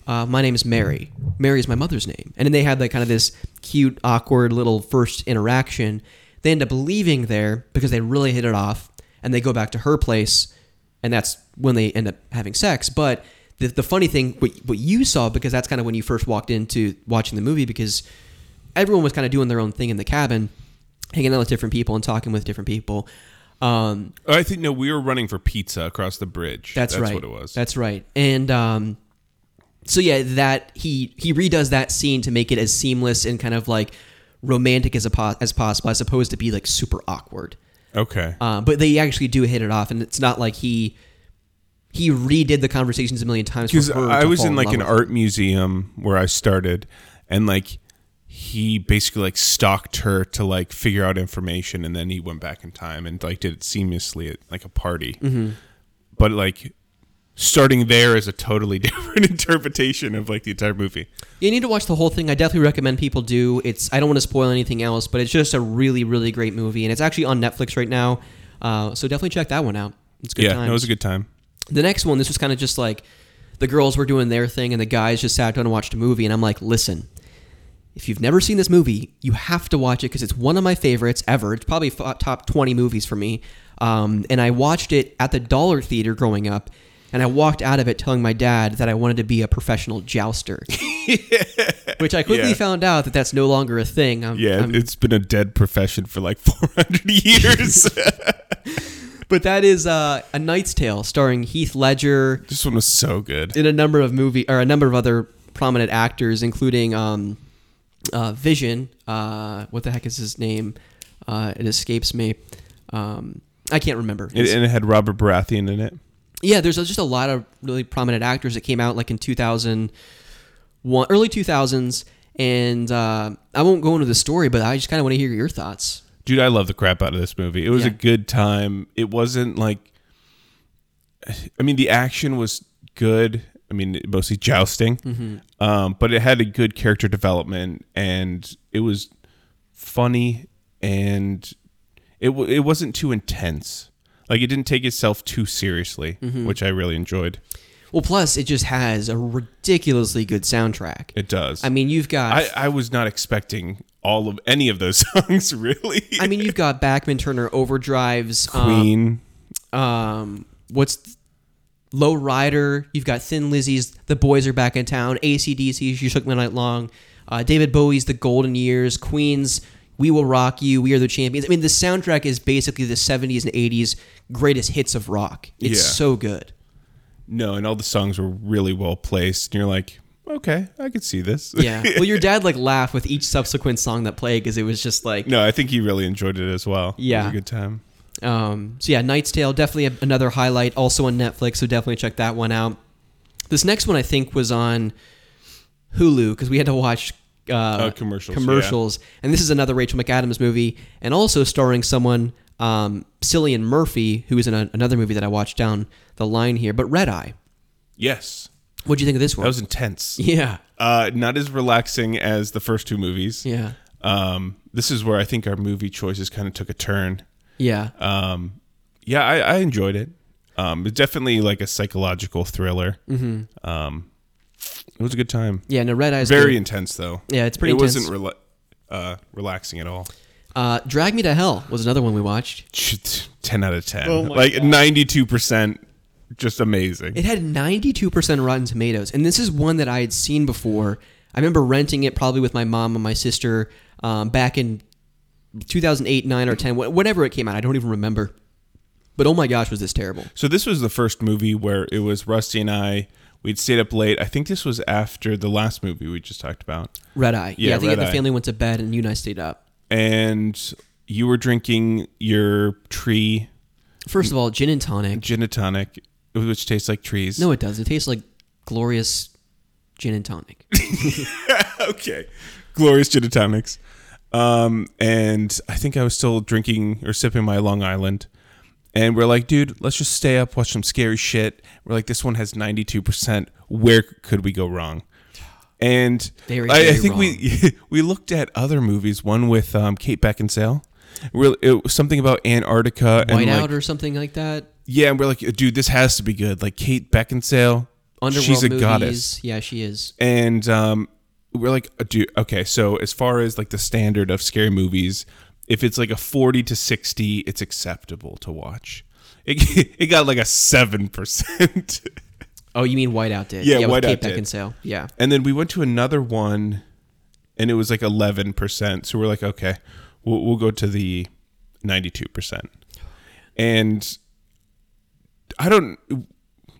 S2: Uh, my name is Mary. Mary is my mother's name. And then they had like kind of this cute, awkward little first interaction. They end up leaving there because they really hit it off, and they go back to her place, and that's when they end up having sex. But the, the funny thing, what, what you saw, because that's kind of when you first walked into watching the movie, because everyone was kind of doing their own thing in the cabin, hanging out with different people and talking with different people. Um,
S3: I think, no, we were running for pizza across the bridge.
S2: that's, right.
S3: what it was.
S2: That's right. And um, so yeah, that he he redoes that scene to make it as seamless and kind of like romantic as a po- as possible, as opposed to be like super awkward.
S3: okay.
S2: Um, but they actually do hit it off, and it's not like he he redid the conversations a million times.
S3: Because I was in like
S2: love
S3: an art museum where I started, and like he basically like stalked her to like figure out information, and then he went back in time and like did it seamlessly at like a party.
S2: Mm-hmm.
S3: But like starting there is a totally [LAUGHS] different interpretation of like the entire movie.
S2: You need to watch the whole thing. I definitely recommend people do. It's I don't want to spoil anything else, but it's just a really really great movie, and it's actually on Netflix right now. Uh, so definitely check that one out. It's good
S3: yeah,
S2: times.
S3: no, it was a good time.
S2: The next one, this was kind of just like the girls were doing their thing and the guys just sat down and watched a movie. And I'm like, listen, if you've never seen this movie, you have to watch it because it's one of my favorites ever. It's probably f- top 20 movies for me. Um, and I watched it at the Dollar Theater growing up. And I walked out of it telling my dad that I wanted to be a professional jouster, [LAUGHS] which I quickly
S3: Yeah.
S2: found out that that's no longer a thing. I'm,
S3: Yeah,
S2: I'm-
S3: it's been a dead profession for like [LAUGHS] 400 years. [LAUGHS]
S2: but that is uh, a Knight's Tale starring Heath Ledger,
S3: this one was so good.
S2: in a number of movie or a number of other prominent actors, including um, uh, Vision. Uh, what the heck is his name? Uh, it escapes me. Um, I can't remember.
S3: It, and it had Robert Baratheon in it.
S2: Yeah, there's just a lot of really prominent actors that came out like in 2001, early 2000s, and uh, I won't go into the story, but I just kind of want to hear your thoughts.
S3: Dude, I love the crap out of this movie. It was
S2: Yeah.
S3: a good time. It wasn't like [SIGHS] I mean the action was good I mean, mostly jousting. Um, but it had a good character development, and it was funny, and it w- it wasn't too intense. Like it didn't take itself too seriously, which I really enjoyed.
S2: Well, plus it just has a ridiculously good soundtrack.
S3: It does.
S2: I mean, you've got.
S3: I, I was not expecting all of any of those [LAUGHS] songs really.
S2: I mean, you've got Bachman Turner overdrives. um,
S3: Queen.
S2: um what's low rider you've got thin lizzy's the boys are back in town acdc's you shook me night long uh, david bowie's the golden years queen's we will rock you we are the champions i mean the soundtrack is basically the 70s and 80s greatest hits of rock it's
S3: Yeah.
S2: so good
S3: No, and all the songs were really well placed. And you're like, okay, I could see this.
S2: yeah [LAUGHS] well your dad like laughed with each subsequent song that played because it was just like
S3: no, I think he really enjoyed it as well.
S2: Yeah.
S3: It was a good time.
S2: Um, so yeah, Knight's Tale definitely a, another highlight. Also on Netflix, so definitely check that one out. This next one I think was on Hulu because we had to watch uh,
S3: Oh, commercials,
S2: Commercials, and this is another Rachel McAdams movie, and also starring someone um, Cillian Murphy, who is in a, another movie that I watched down the line here. But Red Eye,
S3: Yes,
S2: What do you think of this one?
S3: that was intense.
S2: yeah,
S3: Uh, not as relaxing as the first two movies.
S2: yeah,
S3: Um, this is where I think our movie choices kind of took a turn.
S2: yeah.
S3: Um, yeah, I, I enjoyed it. Um, it's definitely like a psychological thriller. Mm-hmm. Um, it was a good time.
S2: yeah, no, Red Eye's
S3: Very
S2: good.
S3: intense though.
S2: Yeah, it's pretty
S3: It
S2: intense.
S3: wasn't rela- uh, relaxing at all.
S2: Uh, Drag Me to Hell was another one we watched.
S3: Ten out of ten.
S2: Oh
S3: like ninety two percent. Just amazing.
S2: It had 92% Rotten Tomatoes, and this is one that I had seen before. I remember renting it probably with my mom and my sister um, back in 2008, 9, or 10, wh- whatever it came out. I don't even remember. But oh my gosh, was this terrible.
S3: So this was the first movie where it was Rusty and I. We'd stayed up late. I think this was after the last movie we just talked about.
S2: Red Eye. Yeah,
S3: Yeah,
S2: I think the family went to bed and you and I stayed up.
S3: And you were drinking your tree
S2: First of all, gin and tonic.
S3: gin and tonic, which tastes like trees.
S2: No, it does. It tastes like glorious gin and tonic. [LAUGHS] [LAUGHS]
S3: okay. Glorious gin and tonics. Um, and I think I was still drinking or sipping my Long Island. And we're like, dude, let's just stay up, watch some scary shit. We're like, this one has 92%. Where could we go wrong? And I, I think we [LAUGHS] we looked at other movies, one with um, Kate Beckinsale. We're, it was something about Antarctica and
S2: Whiteout
S3: like,
S2: or something like that.
S3: yeah, and we're like, dude, this has to be good. Like Kate Beckinsale,
S2: Underworld
S3: she's a
S2: movies.
S3: goddess
S2: Yeah, she is.
S3: and um, we're like, dude, okay. So as far as like the standard of scary movies, if it's like a forty to sixty, it's acceptable to watch. It [LAUGHS] it got like a seven percent,
S2: Oh, you mean Whiteout did?
S3: Yeah,
S2: with
S3: Whiteout
S2: Kate
S3: did.
S2: Beckinsale. Yeah.
S3: and then we went to another one, and it was like eleven percent. So we're like, okay, we'll we'll go to the ninety two percent, and I don't.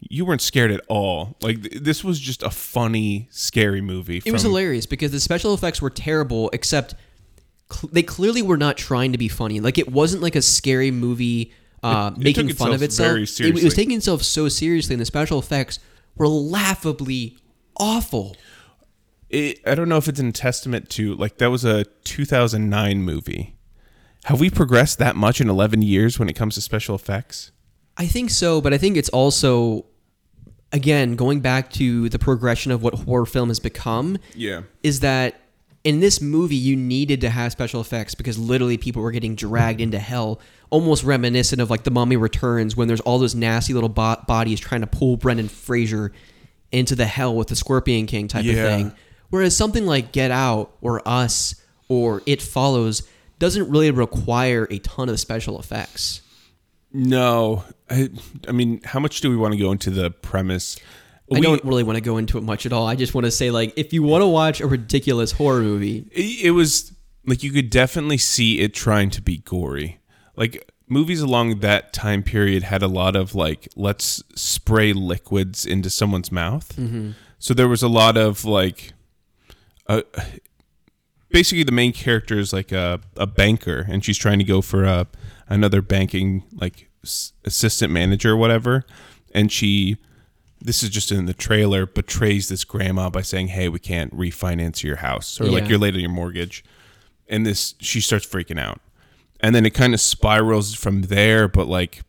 S3: You weren't scared at all. Like th- this was just a funny, scary movie.
S2: It was hilarious because the special effects were terrible, except cl- they clearly were not trying to be funny. Like it wasn't like a scary movie uh,
S3: It- it
S2: making fun of
S3: itself
S2: It- It, was taking itself so seriously, and the special effects were laughably awful.
S3: it, I don't know if it's a testament to like that was a 2009 movie. Have we progressed that much in 11 years when it comes to special effects?
S2: I think so, but I think it's also, again, going back to the progression of what horror film has become.
S3: Yeah.
S2: is that in this movie you needed to have special effects because literally people were getting dragged into hell almost reminiscent of like the mummy returns when there's all those nasty little bo- bodies trying to pull brendan fraser into the hell with the scorpion king type of thing. Whereas something like get out or us or it follows doesn't really require a ton of special effects.
S3: No, I, I mean, how much do we want to go into the premise?
S2: I
S3: We-
S2: don't really want to go into it much at all. I just want to say, like, if you want to watch a ridiculous horror movie,
S3: It, it was like you could definitely see it trying to be gory. Like movies along that time period had a lot of like let's spray liquids into someone's mouth. So there was a lot of like uh, basically the main character is like a, a banker and she's trying to go for a another banking like s- assistant manager or whatever and she this is just in the trailer betrays this grandma by saying hey we can't refinance your house or like you're late on your mortgage and this she starts freaking out and then it kind of spirals from there but like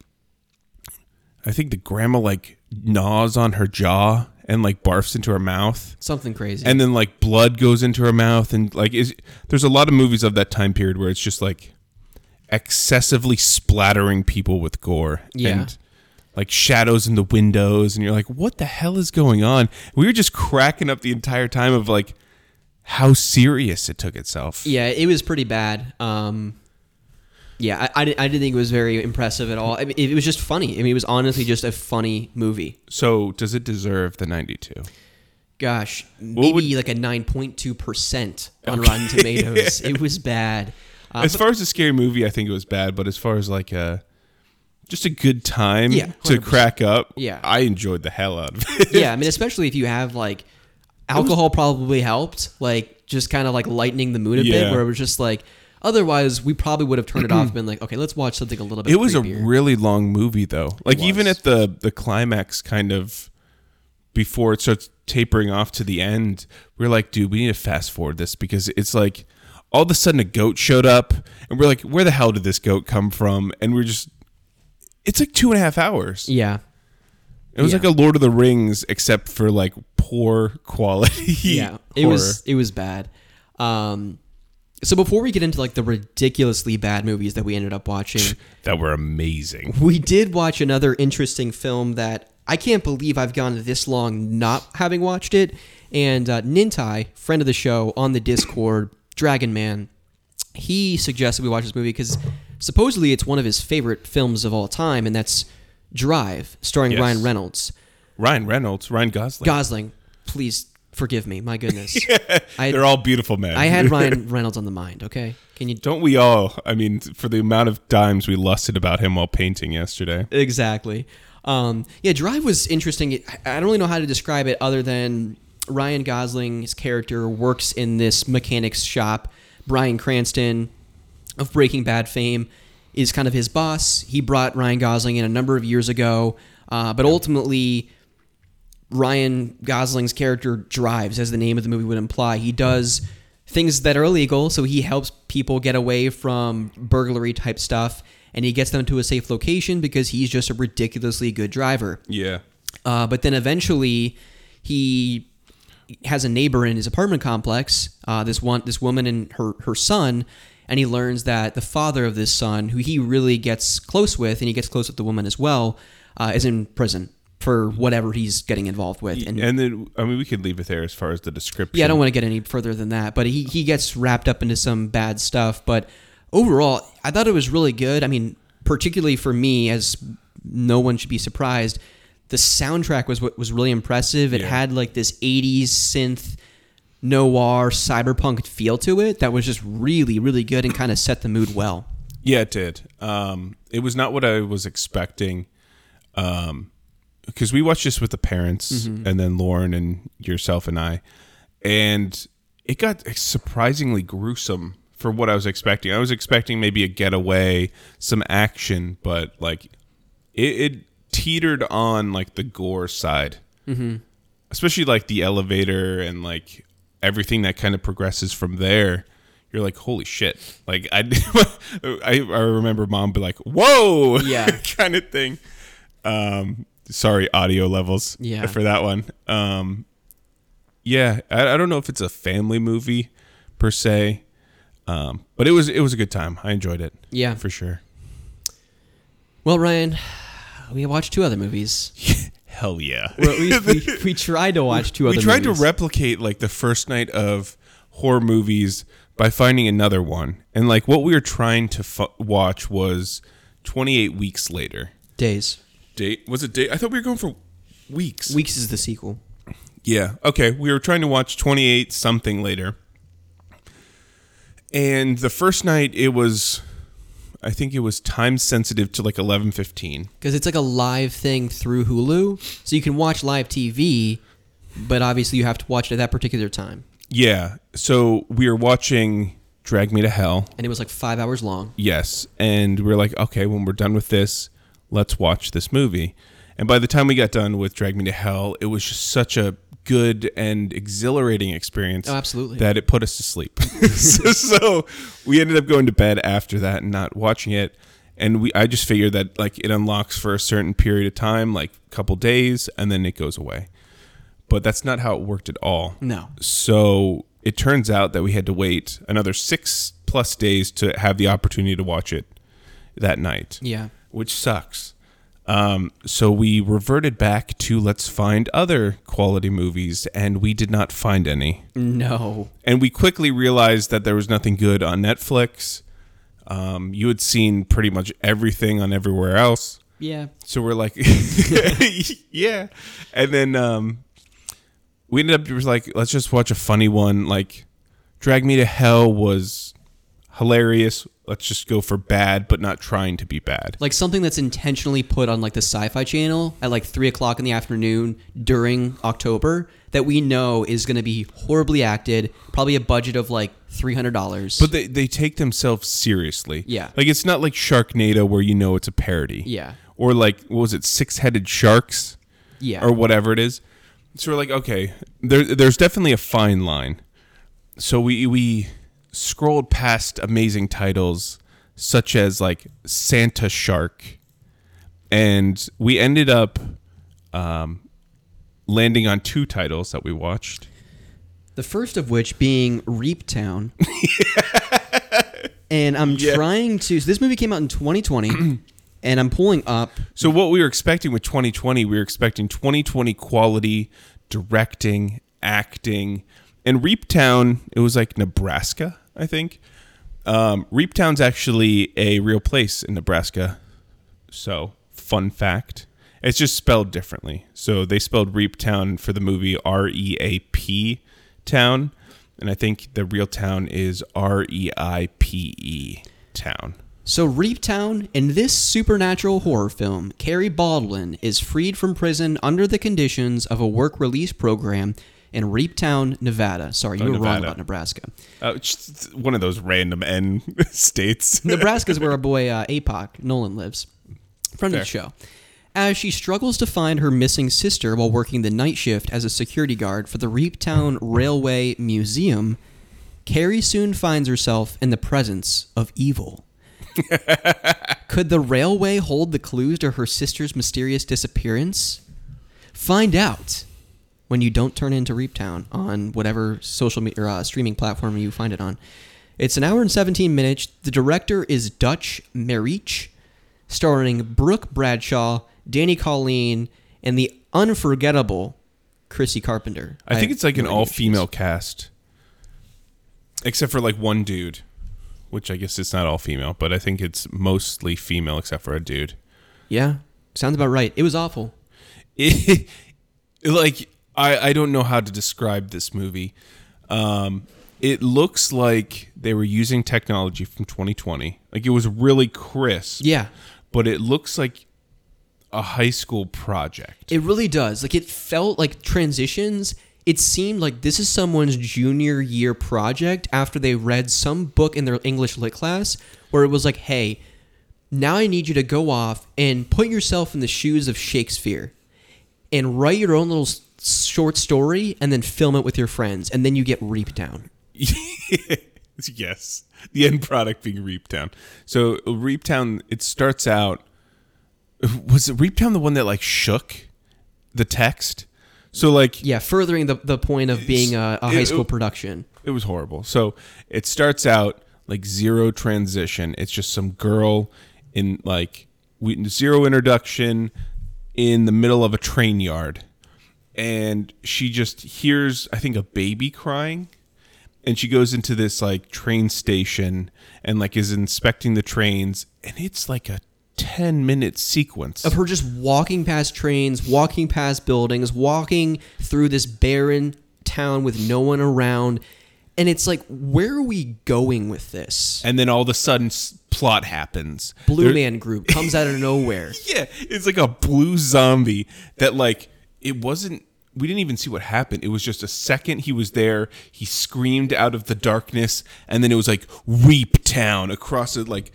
S3: i think the grandma like gnaws on her jaw and like barfs into her mouth.
S2: Something crazy.
S3: And then like blood goes into her mouth and like is there's a lot of movies of that time period where it's just like excessively splattering people with gore.
S2: Yeah.
S3: And like shadows in the windows and you're like, what the hell is going on? We were just cracking up the entire time of like how serious it took itself.
S2: yeah, it was pretty bad. Um, yeah, I, I, di- I didn't think it was very impressive at all. I mean, it was just funny. I mean, it was honestly just a funny movie.
S3: So does it deserve the 92?
S2: Gosh, maybe
S3: would-
S2: like a 9.2% on Rotten Tomatoes. [LAUGHS] It was bad. Uh,
S3: as far as a scary movie, I think it was bad, but as far as like a just a good time
S2: Yeah,
S3: to crack up,
S2: Yeah.
S3: I enjoyed the hell out of it. [LAUGHS]
S2: yeah, I mean, especially if you have like alcohol probably helped, like just kind of like lightening the mood a bit, where it was just like, otherwise we probably would have turned it off [CLEARS THROAT] and been like, okay, let's watch something a little bit
S3: It was a really long movie though. Like even at the the climax kind of before it starts tapering off to the end, we're like, dude, we need to fast forward this because it's like all of a sudden a goat showed up and we're like, where the hell did this goat come from? And we're just it's like two and a half hours.
S2: yeah.
S3: It was
S2: Yeah.
S3: like a Lord of the Rings except for like poor quality. [LAUGHS]
S2: yeah it was it was bad um so before we get into like the ridiculously bad movies that we ended up watching [LAUGHS]
S3: that were amazing.
S2: we did watch another interesting film that i can't believe i've gone this long not having watched it and uh, nintai friend of the show on the discord dragon man he suggested we watch this movie because supposedly it's one of his favorite films of all time and that's drive starring
S3: Yes.
S2: ryan reynolds
S3: Ryan Reynolds, Ryan Gosling.
S2: gosling please forgive me my goodness [LAUGHS] I-
S3: They're all beautiful men.
S2: I had Ryan [LAUGHS] Reynolds on the mind. Okay, can you?
S3: Don't we all? I mean, for the amount of times we lusted about him while painting yesterday.
S2: Exactly. Um, yeah, Drive was interesting. I I don't really know how to describe it other than Ryan Gosling's character works in this mechanics shop. Bryan Cranston of Breaking Bad fame is kind of his boss. He brought Ryan Gosling in a number of years ago, uh, but ultimately. Ryan Gosling's character drives, as the name of the movie would imply. He does things that are illegal, so he helps people get away from burglary type stuff, and he gets them to a safe location because he's just a ridiculously good driver.
S3: Yeah.
S2: Uh, but then eventually, he has a neighbor in his apartment complex. Uh, this one, this woman and her her son, and he learns that the father of this son, who he really gets close with, and he gets close with the woman as well, uh, is in prison for whatever he's getting involved with. And,
S3: And then, I mean, we could leave it there as far as the description.
S2: yeah, I don't want to get any further than that, but he he gets wrapped up into some bad stuff. But overall, I thought it was really good. I mean, particularly for me, as no one should be surprised, the soundtrack was what was really impressive. It
S3: Yeah.
S2: had like this '80s synth noir cyberpunk feel to it that was just really really good and kind of set the mood well.
S3: Yeah, it did. Um, it was not what I was expecting. Um, because we watched this with the parents
S2: Mm-hmm.
S3: and then Lauren and yourself and I, and it got surprisingly gruesome for what I was expecting. I was expecting maybe a getaway, some action, but like it, it teetered on like the gore side, mm-hmm. especially like the elevator and like everything that kind of progresses from there. You're like, holy shit! Like I, [LAUGHS] I, I remember mom be like, "Whoa!"
S2: Yeah. [LAUGHS]
S3: kind of thing. Um, sorry, audio levels.
S2: Yeah.
S3: for that one. Um, yeah, I, I don't know if it's a family movie per se, um, but it was it was a good time. I enjoyed it.
S2: Yeah.
S3: for sure.
S2: Well, Ryan, we watched two other movies. [LAUGHS]
S3: Hell yeah.
S2: Or at least we, [LAUGHS] we tried to watch two
S3: we
S2: other.
S3: We tried
S2: movies.
S3: to replicate like the first night of horror movies by finding another one, and like what we were trying to fu- watch was 28 weeks later.
S2: days.
S3: Date was it date? I thought we were going for weeks.
S2: Weeks is the sequel.
S3: Yeah. Okay. We were trying to watch 28 something later. And the first night it was I think it was time sensitive to like 11:15.
S2: because it's like a live thing through Hulu, so you can watch live TV, but obviously you have to watch it at that particular time.
S3: Yeah. So we were watching Drag Me to Hell.
S2: And it was like five hours long.
S3: Yes. And we are like, okay, when we're done with this, let's watch this movie. And by the time we got done with Drag Me to Hell, it was just such a good and exhilarating experience.
S2: Oh, absolutely.
S3: That it put us to sleep. [LAUGHS] so, so we ended up going to bed after that and not watching it. And we, I just figured that like it unlocks for a certain period of time, like a couple days, and then it goes away. but that's not how it worked at all.
S2: No.
S3: So it turns out that we had to wait another six plus days to have the opportunity to watch it that night,
S2: Yeah.
S3: which sucks. Um, so we reverted back to let's find other quality movies, and we did not find any.
S2: No.
S3: And we quickly realized that there was nothing good on Netflix. Um, you had seen pretty much everything on everywhere else.
S2: Yeah.
S3: So we're like, [LAUGHS] yeah. And then um, we ended up just like, let's just watch a funny one. Like, Drag Me to Hell was hilarious. Let's just go for bad, but not trying to be bad.
S2: Like something that's intentionally put on like the Sci-Fi Channel at like three o'clock in the afternoon during October that we know is going to be horribly acted, probably a budget of like three hundred dollars.
S3: But they, they take themselves seriously.
S2: Yeah.
S3: Like, it's not like Sharknado where you know it's a parody.
S2: Yeah.
S3: Or like, what was it, Six Headed Sharks?
S2: yeah,
S3: or whatever it is. So we're like, okay, there, there's definitely a fine line. So we we scrolled past amazing titles such as like Santa Shark, and we ended up um, landing on two titles that we watched.
S2: the first of which being Reap Town. [LAUGHS] and I'm trying to. So this movie came out in 2020, [CLEARS THROAT] and I'm pulling up.
S3: So what we were expecting with 2020, we were expecting 2020 quality directing, acting, and Reap Town. It was like Nebraska, I think. Um, Reap Town's actually a real place in Nebraska. So fun fact, it's just spelled differently. So they spelled Reap Town for the movie R E A P Town, and I think the real town is R E I P E Town.
S2: So, Reap Town, in this supernatural horror film, Carrie Baldwin is freed from prison under the conditions of a work release program in Reap Town, Nevada. Sorry, you
S3: Oh,
S2: were wrong about Nebraska.
S3: Uh, one of those random N [LAUGHS] states.
S2: Nebraska's where our [LAUGHS] boy uh, APOC, Nolan, lives. Friend of the show. As she struggles to find her missing sister while working the night shift as a security guard for the Reap Town Railway Museum, Carrie soon finds herself in the presence of evil. [LAUGHS] Could the railway hold the clues to her sister's mysterious disappearance? Find out when you don't turn into Reap Town on whatever social media or uh, streaming platform you find it on. It's an hour and 17 minutes. The director is Dutch Marich, starring Brooke Bradshaw, Danny Colleen, and the unforgettable Chrissy Carpenter.
S3: I think
S2: have
S3: it's like an
S2: no idea who
S3: all female cast, except for like one dude, which I guess it's not all female, but I think it's mostly female except for a dude.
S2: Yeah, sounds about right. It was awful. [LAUGHS]
S3: It, like I I don't know how to describe this movie. Um, it looks like they were using technology from 2020. Like it was really crisp.
S2: Yeah,
S3: but it looks like a high school project.
S2: It really does. Like it felt like transitions. It seemed like this is someone's junior year project after they read some book in their English lit class where it was like, "Hey, now I need you to go off and put yourself in the shoes of Shakespeare and write your own little short story and then film it with your friends and then you get Reap Down." [LAUGHS]
S3: yes. The end product being Reap Town. So Reap Town, it starts out. Was it Reap Town the one that like shook the text? So like
S2: Yeah, furthering the, the point of being a, a high
S3: It-
S2: school production.
S3: it was horrible. So it starts out like zero transition. It's just some girl in like we, zero introduction in the middle of a train yard, and she just hears I think a baby crying, and she goes into this like train station and like is inspecting the trains, and it's like a ten minute sequence
S2: of her just walking past trains, walking past buildings, walking through this barren town with no one around. And it's like, where are we going with this?
S3: and then all of a sudden s- plot happens.
S2: Blue Man Group comes out of nowhere. [LAUGHS]
S3: Yeah, it's like a blue zombie that like it wasn't we didn't even see what happened. It was just a second he was there, he screamed out of the darkness and then it was like Reap Town across it like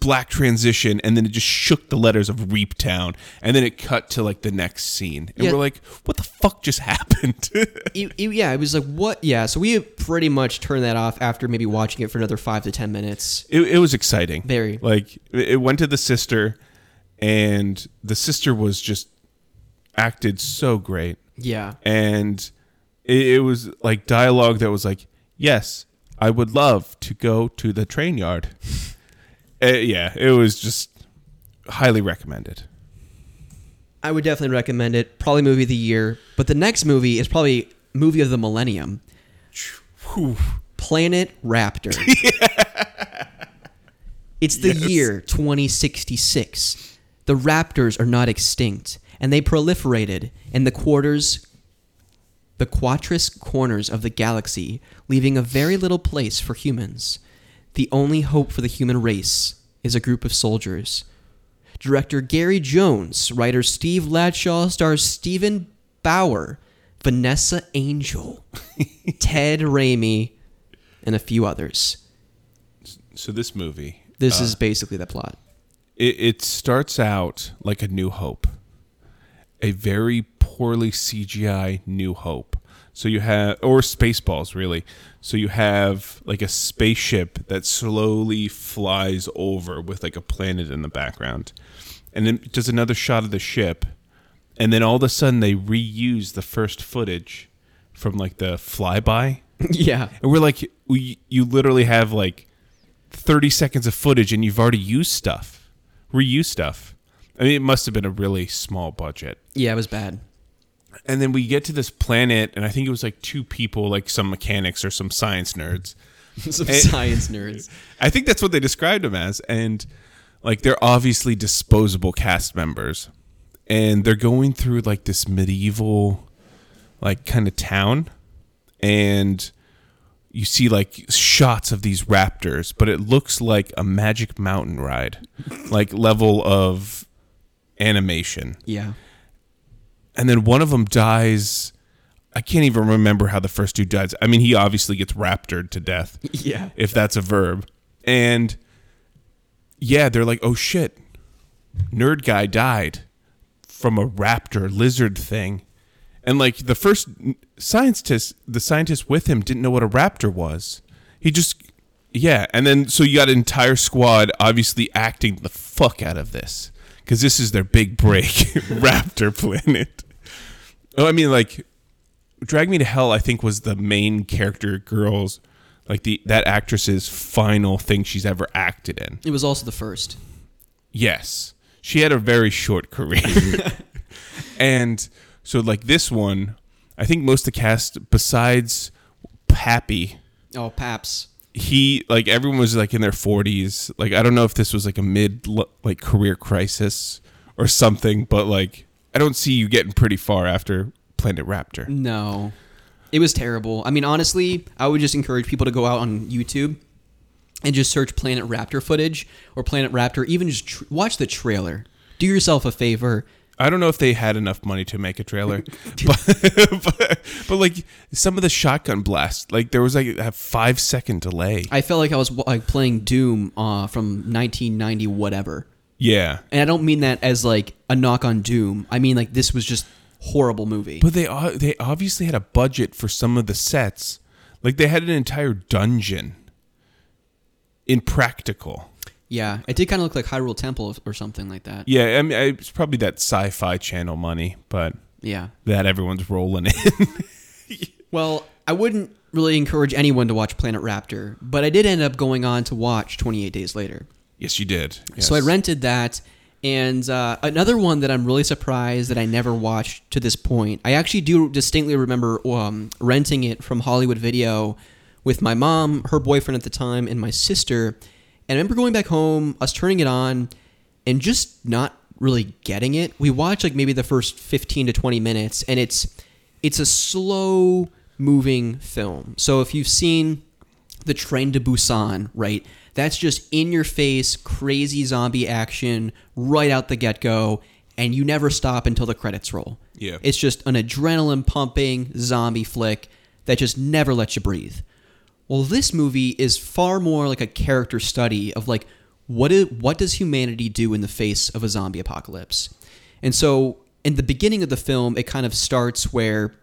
S3: black transition and then it just shook the letters of Reap Town and then it cut to like the next scene. And
S2: Yeah.
S3: we're like what the fuck just [LAUGHS] happened?
S2: It- it- yeah, it was like, what? Yeah, so we pretty much turned that off after maybe watching it for another five to 10 minutes.
S3: it, it was exciting.
S2: Very.
S3: Like it went to the sister and the sister was just acted so great.
S2: Yeah.
S3: and it, it was like dialogue that was like, "Yes, I would love to go to the train yard." Uh, [LAUGHS] yeah, it was just highly recommended.
S2: I would definitely recommend it. Probably movie of the year. But the next movie is probably movie of the millennium. Planet Raptor. [LAUGHS] It's the
S3: Yes.
S2: year 2066. The raptors are not extinct, and they proliferated in the quarters the quatrus corners of the galaxy, leaving a very little place for humans. The only hope for the human race is a group of soldiers. Director Gary Jones, writer Steve Latshaw, stars Steven Bauer, Vanessa Angel, [LAUGHS] Ted Raimi, and a few others.
S3: So this movie,
S2: This is uh, basically the plot.
S3: it, it starts out like a New Hope, a very poorly CGI New Hope. So you have, or Spaceballs, really. So you have like a spaceship that slowly flies over with like a planet in the background, and then it does another shot of the ship, and then all of a sudden they reuse the first footage from like the flyby, [LAUGHS]
S2: yeah.
S3: and we're like, we, you literally have like 30 seconds of footage and you've already used stuff, reused stuff. I mean, it must have been a really small budget.
S2: Yeah, it was bad.
S3: And then we get to this planet, and I think it was like two people, like some mechanics or some science nerds. [LAUGHS]
S2: Some
S3: Eh.
S2: science nerds. [LAUGHS]
S3: I think that's what they described them as. And like, they're obviously disposable cast members. And they're going through like this medieval, like, kind of town. And you see like shots of these raptors, but it looks like a Magic Mountain ride, like level of animation.
S2: Yeah.
S3: And then one of them dies. I can't even remember how the first dude dies. I mean, he obviously gets raptured to death, [LAUGHS]
S2: Yeah.
S3: if that's a verb. And yeah, they're like, oh shit, nerd guy died from a raptor lizard thing. And like the first scientist, the scientist with him didn't know what a raptor was. He just, yeah. And then so you got an entire squad obviously acting the fuck out of this because this is their big break, [LAUGHS] Raptor Planet. Oh, I mean, like, Drag Me to Hell, I think was the main character girl's, like the that actress's final thing she's ever acted in.
S2: It was also the first.
S3: Yes. She had a very short career. [LAUGHS] and so like this one, I think most of the cast besides Pappy,
S2: Oh, Paps.
S3: He like everyone was like in their 40s. Like I don't know if this was like a mid like career crisis or something, but like I don't see you getting pretty far after Planet Raptor.
S2: No. It was terrible. I mean, honestly, I would just encourage people to go out on YouTube and just search Planet Raptor footage or Planet Raptor, even just tr- watch the trailer. Do yourself a favor.
S3: I don't know if they had enough money to make a trailer, [LAUGHS] [LAUGHS] but, but but like some of the shotgun blasts, like there was like a five second delay.
S2: I felt like I was like playing Doom uh, from 1990 whatever.
S3: Yeah,
S2: And I don't mean that as like a knock on Doom. I mean like this was just horrible movie.
S3: but they they obviously had a budget for some of the sets. Like they had an entire dungeon in practical.
S2: Yeah, it did kind of look like Hyrule Temple or something like that.
S3: Yeah, I mean it's probably that sci-fi channel money, but
S2: Yeah.
S3: that everyone's rolling in. [LAUGHS]
S2: Well, I wouldn't really encourage anyone to watch Planet Raptor, but I did end up going on to watch 28 Days Later.
S3: yes, you did.
S2: So I rented that. And uh, another one that I'm really surprised that I never watched to this point. I actually do distinctly remember um, renting it from Hollywood Video with my mom, her boyfriend at the time, and my sister. And I remember going back home, us turning it on, and just not really getting it. We watched like maybe the first 15 to 20 minutes, and it's it's a slow moving film. So if you've seen the Train to Busan, right? That's just in your face, crazy zombie action right out the get go, and you never stop until the credits roll.
S3: Yeah.
S2: It's just an adrenaline pumping zombie flick that just never lets you breathe. Well, this movie is far more like a character study of like what is, what does humanity do in the face of a zombie apocalypse? And so in the beginning of the film, it kind of starts where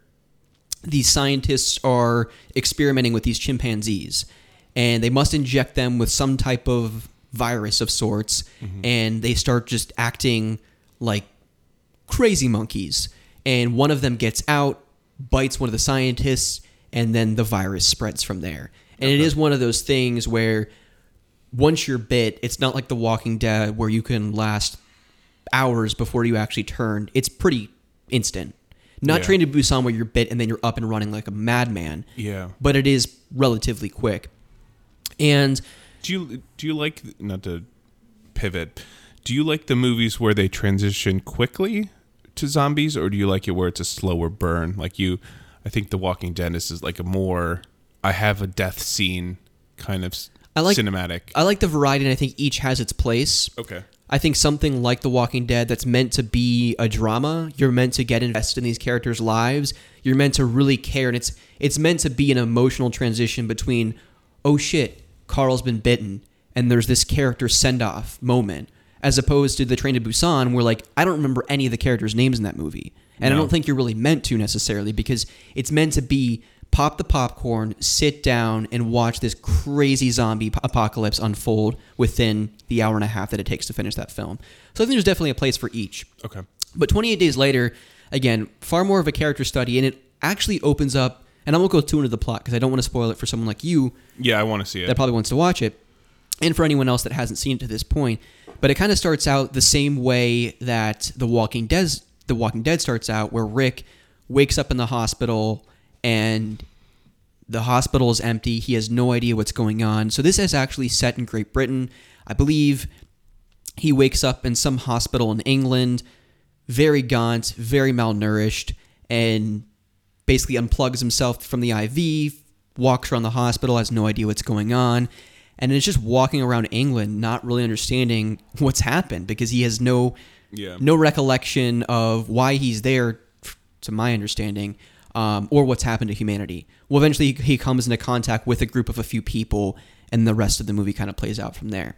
S2: these scientists are experimenting with these chimpanzees and they must inject them with some type of virus of sorts mm-hmm. and they start just acting like crazy monkeys and one of them gets out, bites one of the scientists, and then the virus spreads from there. And it is one of those things where once you're bit, it's not like The Walking Dead where you can last hours before you actually turn. It's pretty instant. Not
S3: Yeah.
S2: Train to Busan where you're bit and then you're up and running like a madman.
S3: Yeah.
S2: But it is relatively quick. And
S3: Do you do you like not to pivot? Do you like the movies where they transition quickly to zombies, or do you like it where it's a slower burn? Like you, I think The Walking Dead is is like a more I have a death scene kind of
S2: I like-
S3: cinematic.
S2: I like the variety and I think each has its place.
S3: okay.
S2: I think something like The Walking Dead that's meant to be a drama, you're meant to get invested in these characters' lives. You're meant to really care and it's it's meant to be an emotional transition between oh shit, Carl's been bitten and there's this character send-off moment as opposed to The Train to Busan where like I don't remember any of the characters' names in that movie. And I don't think you're really meant to necessarily because it's meant to be pop the popcorn, sit down, and watch this crazy zombie p- apocalypse unfold within the hour and a half that it takes to finish that film. So I think there's definitely a place for each.
S3: Okay.
S2: But 28 Days Later, again, far more of a character study, and it actually opens up. And I won't go too into the plot because I don't want to spoil it for someone like you
S3: Yeah, I want to see it.
S2: that probably wants to watch it, and for anyone else that hasn't seen it to this point. But it kind of starts out the same way that The Walking Dead, The Walking Dead starts out, where Rick wakes up in the hospital and the hospital is empty. He has no idea what's going on. So this is actually set in Great Britain. I believe he wakes up in some hospital in England, very gaunt, very malnourished, and basically unplugs himself from the IV, walks around the hospital, has no idea what's going on, and is just walking around England, not really understanding [LAUGHS] what's happened because he has no
S3: Yeah.
S2: no recollection of why he's there, to my understanding, um, or what's happened to humanity. Well, eventually he comes into contact with a group of a few people, and the rest of the movie kind of plays out from there.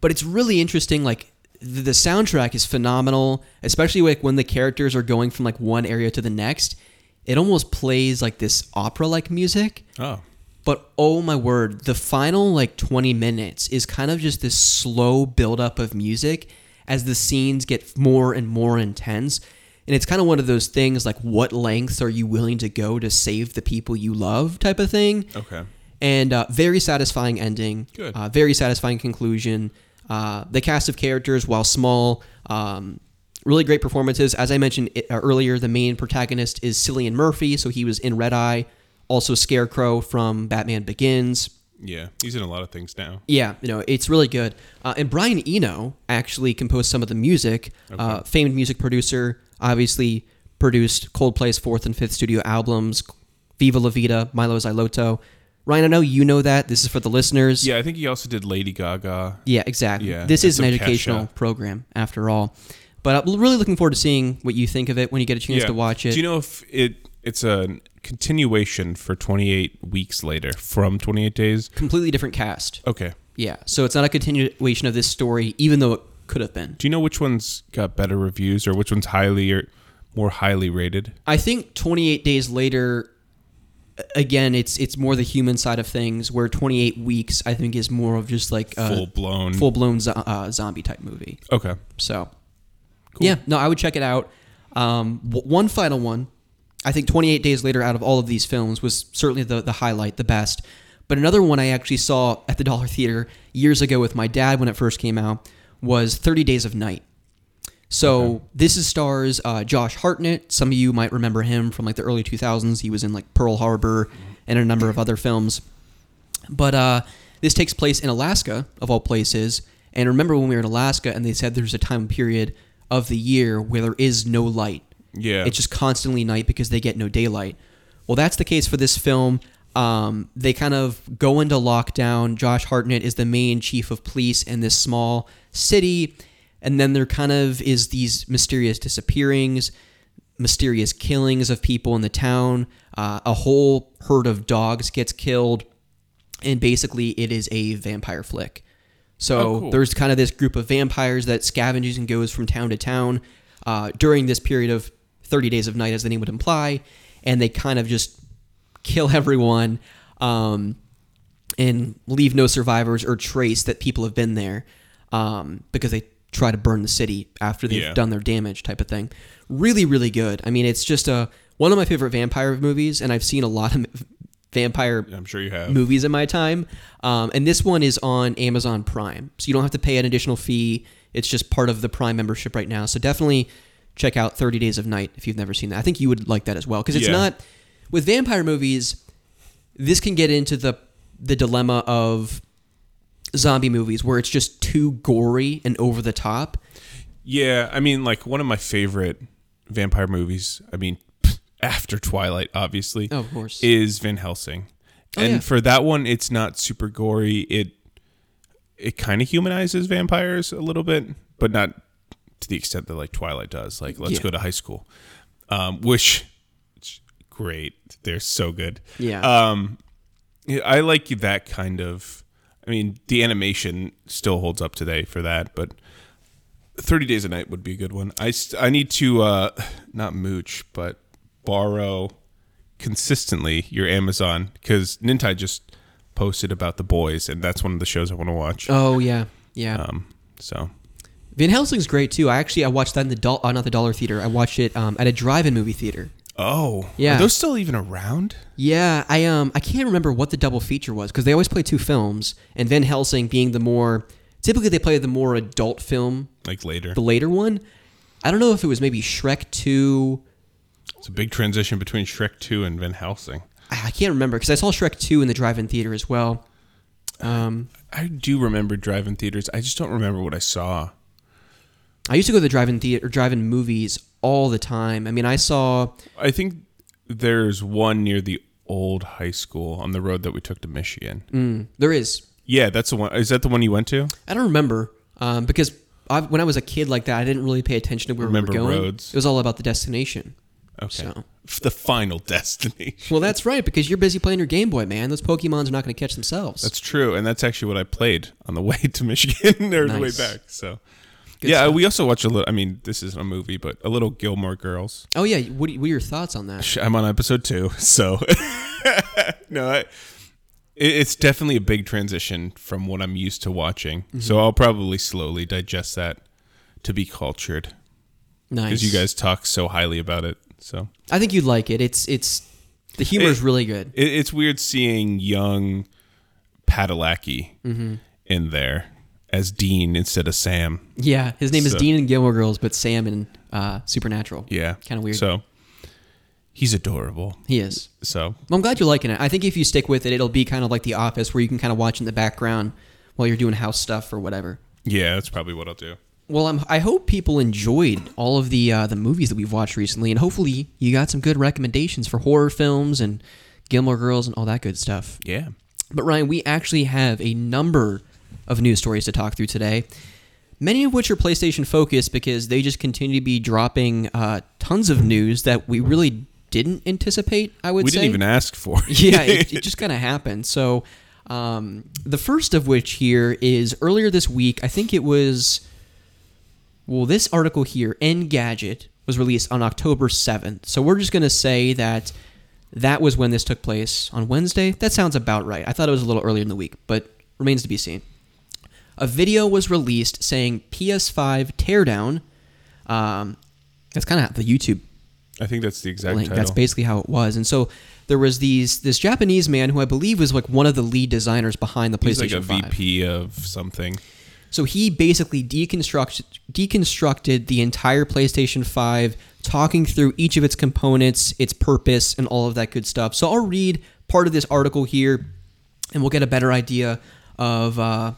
S2: But it's really interesting. Like the, the soundtrack is phenomenal, especially like when the characters are going from like one area to the next. It almost plays like this opera-like music.
S3: oh.
S2: But oh my word, the final like 20 minutes is kind of just this slow buildup of music as the scenes get more and more intense. And it's kind of one of those things like, what lengths are you willing to go to save the people you love type of thing?
S3: Okay.
S2: And uh, very satisfying ending.
S3: Good.
S2: Uh, very satisfying conclusion. Uh, the cast of characters, while small, um, really great performances. As I mentioned uh, earlier, the main protagonist is Cillian Murphy, so he was in Red Eye, also Scarecrow from Batman Begins.
S3: Yeah, he's in a lot of things now.
S2: Yeah, you know, it's really good. Uh, and Brian Eno actually composed some of the music. Uh, famed music producer, obviously produced Coldplay's fourth and fifth studio albums, Viva La Vida, Mylo Xyloto. Ryan, I know you know that. This is for the listeners.
S3: Yeah, I think he also did Lady Gaga.
S2: Yeah, exactly.
S3: Yeah,
S2: this is an educational
S3: Kesha.
S2: program, after all. But I'm really looking forward to seeing what you think of it when you get a chance
S3: Yeah.
S2: to watch it.
S3: Do you know if it it's a continuation for 28 weeks later from 28 days?
S2: Completely different cast.
S3: Okay.
S2: Yeah, so it's not a continuation of this story, even though it could have been.
S3: Do you know which one's got better reviews or which one's highly or more highly rated?
S2: I think 28 days later again it's it's more the human side of things where 28 weeks I think is more of just like a
S3: Full blown.
S2: full-blown zo- uh, zombie type movie.
S3: Okay.
S2: So Yeah, no, I would check it out. Um, w- one final one. I think 28 days later out of all of these films was certainly the the highlight, the best. But another one I actually saw at the [LAUGHS] Dollar Theater years ago with my dad when it first came out was 30 Days of Night. So this is stars uh, Josh Hartnett. Some of you might remember him from like the early 2000s. He was in like Pearl Harbor and a number of other films. But uh, this takes place in Alaska, of all places. And remember when we were in Alaska and they said there's a time period of the year where there is no light.
S3: Yeah.
S2: It's just constantly night because they get no daylight. Well, that's the case for this film. Um, they kind of go into lockdown. Josh Hartnett is the main chief of police in this small city. And then there kind of is these mysterious disappearings, mysterious killings of people in the town. Uh, a whole herd of dogs gets killed. And basically, it is a vampire flick. So
S3: Oh, cool.
S2: there's kind of this group of vampires that scavenges and goes from town to town uh, during this period of 30 days of night, as the name would imply, and they kind of just kill [LAUGHS] everyone um, and leave no survivors or trace that people have been there um, because they try to burn the city after they've
S3: Yeah.
S2: done their damage type of thing. Really, really good. I mean, it's just a one of my favorite vampire movies, and I've seen a lot of [LAUGHS] vampire
S3: I'm sure you have.
S2: movies in my time. Um, and this one is on Amazon Prime, so you don't have to pay an additional fee. It's just part of the Prime membership right now. So definitely check out 30 Days of Night if you've never seen that. I think you would like that as well because it's
S3: Yeah.
S2: not with vampire movies. This can get into the the dilemma of zombie movies where it's just too gory and over the top.
S3: Yeah, I mean, like one of my favorite vampire movies. I mean, [LAUGHS] after Twilight, obviously,
S2: Oh, of course.
S3: is Van Helsing.
S2: Oh,
S3: and
S2: yeah.
S3: for that one, it's not super gory. It it kind of humanizes vampires a little bit, but not to the extent that like Twilight does. Like, let's
S2: Yeah.
S3: go to high school, um, which it's great. They're so good.
S2: Yeah.
S3: Um, I like that kind of. I mean, the animation still holds up today for that, but 30 Days a Night would be a good one. I, st- I need to, uh, not mooch, but borrow consistently your Amazon because Nintai just posted about The Boys, and that's one of the shows I want to watch.
S2: oh yeah, yeah.
S3: Um, so,
S2: Van Helsing's great too. I actually I watched that in the doll, uh, not the dollar theater. I watched it um, at a drive-in movie theater.
S3: oh,
S2: Yeah.
S3: Are those still even around?
S2: Yeah, I um I can't remember what the double feature was because they always play two films, and Van Helsing being the more typically they play the more adult film,
S3: Like later.
S2: the later one. I don't know if it was maybe Shrek two.
S3: It's a big transition between Shrek 2 and Van Helsing.
S2: I I can't remember because I saw Shrek two in the drive-in theater as well. Um,
S3: I do remember drive-in theaters. I just don't remember what I saw.
S2: I used to go to the drive-in theater, drive-in movies all the time. I mean, I saw
S3: I think there's one near the old high school on the road that we took to Michigan.
S2: mm, there is
S3: Yeah, that's the one. Is that the one you went to?
S2: I don't remember um, because I, when I was a kid like that, I didn't really pay attention to where
S3: Remember
S2: we were going.
S3: roads.
S2: It was all about the destination.
S3: Okay.
S2: So. [LAUGHS]
S3: The final destination.
S2: Well, that's right because you're busy playing your Game Boy, man. Those Pokemons are not going to catch themselves.
S3: That's true, and that's actually what I played on the [LAUGHS] way to Michigan or the way back. So,
S2: Good
S3: yeah,
S2: stuff.
S3: we also watch a little. I mean, this isn't a movie, but a little Gilmore Girls.
S2: oh yeah, what, are- what are your thoughts on that?
S3: I'm on episode two, [LAUGHS] so [LAUGHS] no, I, it, it's definitely a big transition from what I'm used to watching.
S2: Mm-hmm.
S3: So I'll probably slowly digest that to be cultured
S2: Nice.
S3: because you guys talk so highly about it. So
S2: I think you'd like it. It's it's the humor is really good.
S3: it, it's weird seeing young Padalecki
S2: Mm-hmm.
S3: in there as Dean instead of Sam.
S2: Yeah, his name is Dean in Gilmore Girls, but Sam in uh, Supernatural.
S3: Yeah,
S2: Kind of weird.
S3: So he's adorable.
S2: he is.
S3: So
S2: Well, I'm glad you're liking it. I think if you stick with it, it'll be kind of like The Office, where you can kind of watch in the background while you're doing house stuff or whatever.
S3: yeah, that's probably what I'll do.
S2: Well, I'm, I hope people enjoyed all of the uh, the movies that we've watched recently, and hopefully you got some good recommendations for horror films and Gilmore Girls and all that good stuff.
S3: Yeah.
S2: But Ryan, we actually have a number of news stories to talk through today. Many of which are PlayStation focused because they just continue to be dropping uh, tons of news that we really didn't anticipate. I would
S3: We
S2: say we
S3: didn't even ask for. [LAUGHS]
S2: yeah, it, it just kind of happened. So, um, the first of which here is earlier this week. I think it was. Well, this article here, Engadget, was released on October 7th. So we're just going to say that that was when this took place on Wednesday. That sounds about right. I thought it was a little earlier in the week, but remains to be seen. A video was released saying PS5 teardown. Um, that's kind of the YouTube
S3: I think that's the exact
S2: link.
S3: title.
S2: That's basically how it was. And so there was these this Japanese man who I believe was like one of the lead designers behind the PlayStation.
S3: He's like a
S2: 5.
S3: VP of something.
S2: So he basically deconstructed deconstructed the entire PlayStation 5, talking through each of its components, its purpose, and all of that good stuff. So I'll read part of this article here, and we'll get a better idea of uh,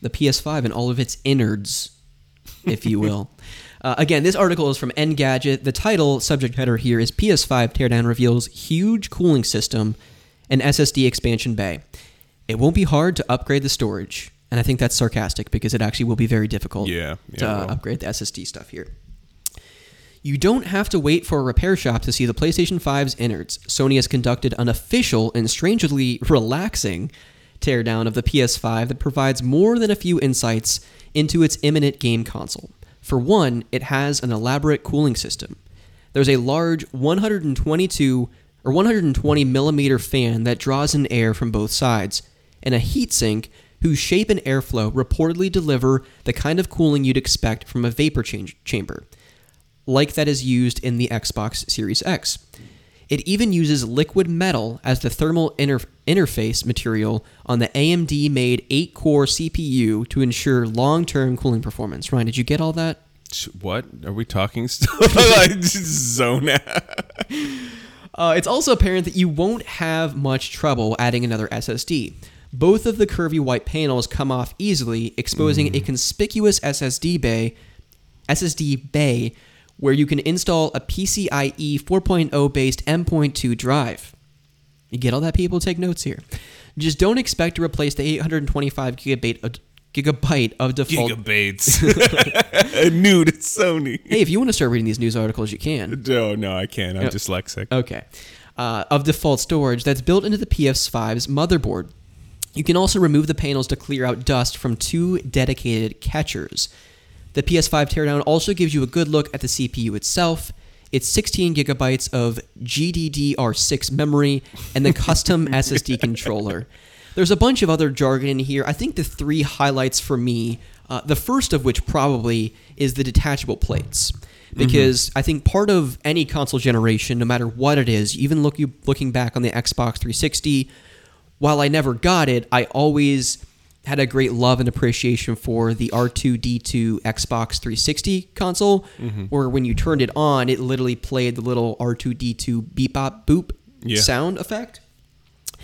S2: the PS5 and all of its innards, if you will. [LAUGHS] Uh, again, this article is from Engadget. The title, subject header here is PS5 Teardown reveals huge cooling system and SSD expansion bay. It won't be hard to upgrade the storage. And I think that's sarcastic because it actually will be very difficult
S3: Yeah, yeah,
S2: to
S3: will.
S2: upgrade the SSD stuff here. You don't have to wait for a repair shop to see the PlayStation 5's innards. Sony has conducted an official and strangely [LAUGHS] relaxing teardown of the PS5 that provides more than a few insights into its imminent game console. For one, it has an elaborate cooling system. There's a large 122 or 120 millimeter fan that draws in air from both sides, and a heatsink whose shape and airflow reportedly deliver the kind of cooling you'd expect from a vapor chamber, like that is used in the Xbox Series X. It even uses liquid metal as the thermal inter- interface material on the AMD made 8 core CPU to ensure long term cooling performance. Ryan, did you get all that?
S3: What are we talking [LAUGHS] still? [LAUGHS] Zone out. [LAUGHS]
S2: Uh, it's also apparent that you won't have much trouble adding another SSD. Both of the curvy white panels come off easily, exposing a conspicuous SSD bay, SSD bay, where you can install a PCIe 4.0 based M.2 drive. You get all that, people? Take notes here. Just don't expect to replace the 825 gigabyte uh, gigabyte of default.
S3: gigabytes. It's [LAUGHS] [LAUGHS] Sony.
S2: hey, if you want to start reading these news articles, you can.
S3: No, no, I can't. I'm dyslexic.
S2: Okay. Uh, of default storage that's built into the PS5's motherboard. You can also remove the panels to clear out dust from two dedicated catchers. The PS5 teardown also gives you a good look at the CPU itself. It's 16 gigabytes of GDDR6 memory and the custom [LAUGHS] SSD controller. There's a bunch of other jargon in here. I think the three highlights for me, uh, the first of which probably is the detachable plates. Because I think part of any console generation, no matter what it is, even look you looking back on the Xbox 360, while I never got it, I always had a great love and appreciation for the R2D2 Xbox 360 console, where when you turned it on, it literally played the little R2D2 beep bop boop
S3: Yeah.
S2: sound effect.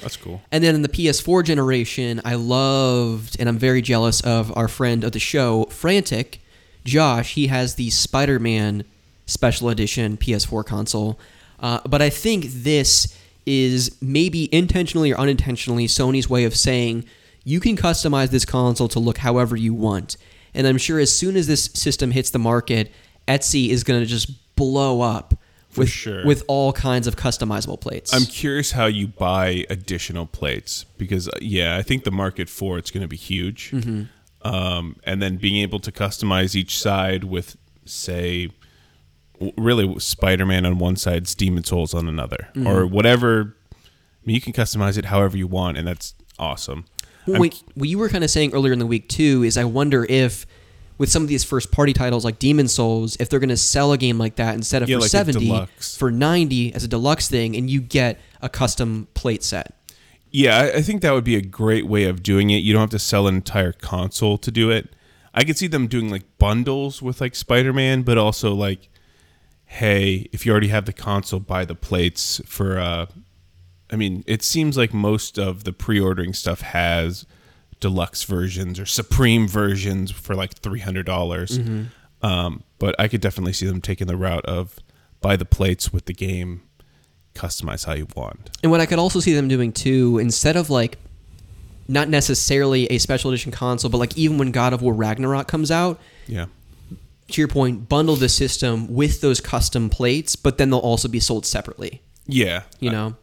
S3: That's cool.
S2: And then in the PS4 generation, I loved and I'm very jealous of our friend of the show, Frantic, Josh. He has the Spider Man Special Edition PS4 console. Uh, but I think this is maybe intentionally or unintentionally Sony's way of saying you can customize this console to look however you want. And I'm sure as soon as this system hits the market, Etsy is going to just blow up with,
S3: sure.
S2: with all kinds of customizable plates.
S3: I'm curious how you buy additional plates because, uh, yeah, I think the market for it's going to be huge. Um, and then being able to customize each side with, say, really Spider Man on one side, Demon's Souls on another, or whatever. I mean, you can customize it however you want, and that's awesome.
S2: Well, Wait, what you were kind of saying earlier in the week too is I wonder if with some of these first party titles like Demon's Souls, if they're going to sell a game like that instead of
S3: Yeah,
S2: for
S3: like
S2: seventy for ninety as a deluxe thing, and you get a custom plate set.
S3: Yeah, I, I think that would be a great way of doing it. You don't have to sell an entire console to do it. I could see them doing like bundles with like Spider Man, but also like, hey, if you already have the console, buy the plates for. uh I mean, it seems like most of the pre-ordering stuff has deluxe versions or supreme versions for like three hundred dollars. Um, but I could definitely see them taking the route of buy the plates with the game, customize how you want.
S2: And what I could also see them doing too, instead of like not necessarily a special edition console, but like even when God of War Ragnarok comes out,
S3: Yeah.
S2: to your point, bundle the system with those custom plates, but then they'll also be sold separately.
S3: Yeah.
S2: You know,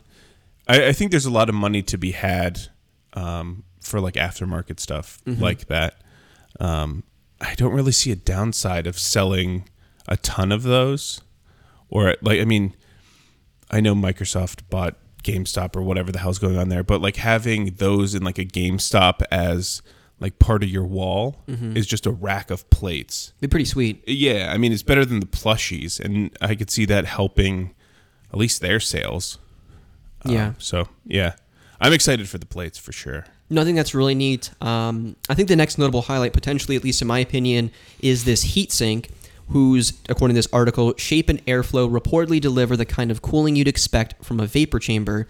S3: I, I think there's a lot of money to be had um, for like aftermarket stuff like that. Um, I don't really see a downside of selling a ton of those, or like I mean, I know Microsoft bought GameStop or whatever the hell's going on there, but like having those in like a GameStop as like part of your wall is just a rack of plates.
S2: be pretty sweet.
S3: Yeah, I mean it's better than the plushies, and I could see that helping at least their sales.
S2: Yeah.
S3: Um, so yeah, I'm excited for the plates for sure.
S2: No, I think that's really neat. Um, I think the next notable highlight, potentially, at least in my opinion, is this heatsink, whose, according to this article, shape and airflow reportedly deliver the kind of cooling you'd expect from a vapor chamber.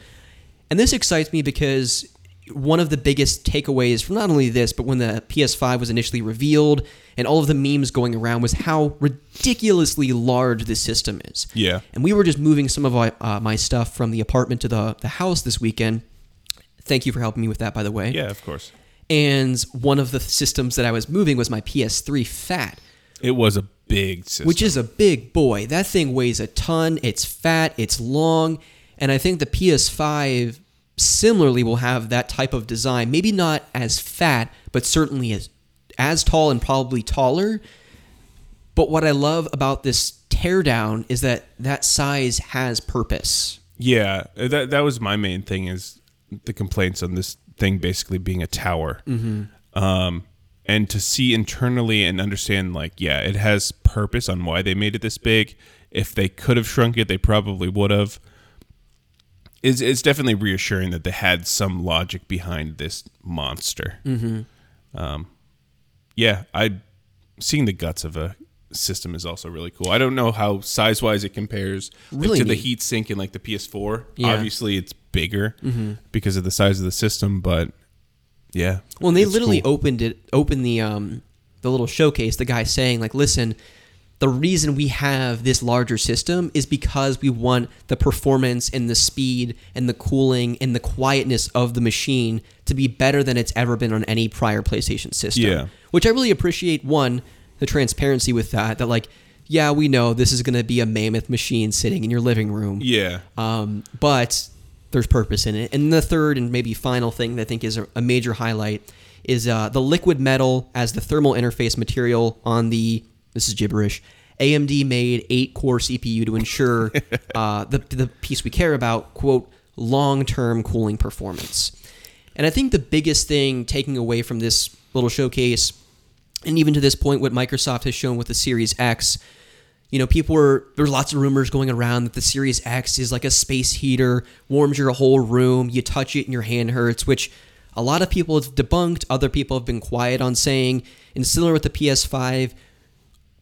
S2: And this excites me because one of the biggest takeaways from not only this, but when the PS5 was initially revealed and all of the memes going around was how ridiculously large this system is.
S3: Yeah.
S2: And we were just moving some of my, uh, my stuff from the apartment to the, the house this weekend. Thank you for helping me with that, by the way.
S3: Yeah, of course.
S2: And one of the systems that I was moving was my PS3 Fat,
S3: It was a big system.
S2: which is a big boy. That thing weighs a ton. It's fat. It's long. And I think the PS5 similarly will have that type of design. Maybe not as fat, but certainly as as tall and probably taller. But what I love about this teardown is that that size has purpose.
S3: yeah, that that was my main thing is the complaints on this thing basically being a tower. Um, and to see internally and understand, like, yeah, it has purpose on why they made it this big. If they could have shrunk it, they probably would have. It's, it's definitely reassuring that they had some logic behind this monster. Mm-hmm. Um, yeah, I seeing the guts of a system is also really cool. I don't know how size wise it compares like,
S2: Really
S3: to the
S2: neat.
S3: heat sink in like the PS4.
S2: Yeah. Mm-hmm.
S3: Obviously, it's bigger because of the size of the system, but yeah.
S2: Well, and they literally
S3: cool.
S2: opened it, opened the um, the little showcase. The guy saying like, "Listen, the reason we have this larger system is because we want the performance and the speed and the cooling and the quietness of the machine to be better than it's ever been on any prior PlayStation system."
S3: Yeah.
S2: Which I really appreciate. One, the transparency with that. That like, yeah, we know this is going to be a mammoth machine sitting in your living room.
S3: Yeah.
S2: Um, but there's purpose in it. And the third and maybe final thing that I think is a, a major highlight is uh, the liquid metal as the thermal interface material on the this is gibberish AMD made eight core CPU to ensure [LAUGHS] uh, the the piece we care about quote long term cooling performance. And I think the biggest thing taking away from this little showcase, and even to this point, what Microsoft has shown with the Series X, you know, people were there's lots of rumors going around that the Series X is like a space heater, warms your whole room, you touch it and your hand hurts, which a lot of people have debunked, other people have been quiet on saying. And similar with the PS5,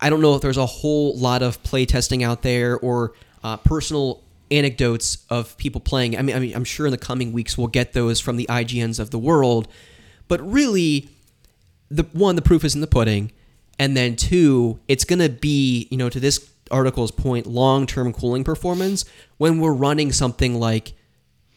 S2: I don't know if there's a whole lot of play testing out there or uh, personal anecdotes of people playing. I mean, I mean, I'm sure in the coming weeks we'll get those from the IGNs of the world, but really, the one, the proof is in the pudding, and then two, it's gonna be, you know, to this article's point, long-term cooling performance when we're running something like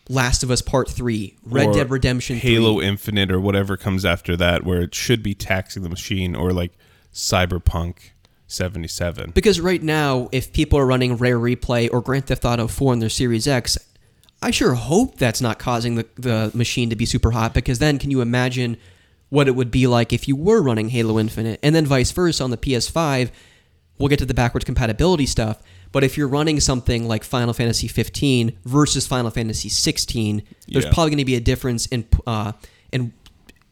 S2: Last of Us Part Three, Red
S3: Or
S2: Dead Redemption, 3.
S3: Halo Infinite or whatever comes after that, where it should be taxing the machine, or like Cyberpunk 77.
S2: Because right now, if people are running Rare Replay or Grand Theft Auto 4 on their Series X, I sure hope that's not causing the, the machine to be super hot because then can you imagine what it would be like if you were running Halo Infinite? And then vice versa on the PS5, we'll get to the backwards compatibility stuff. But if you're running something like Final Fantasy 15 versus Final Fantasy 16, there's
S3: Yeah.
S2: probably going to be a difference in, uh, in,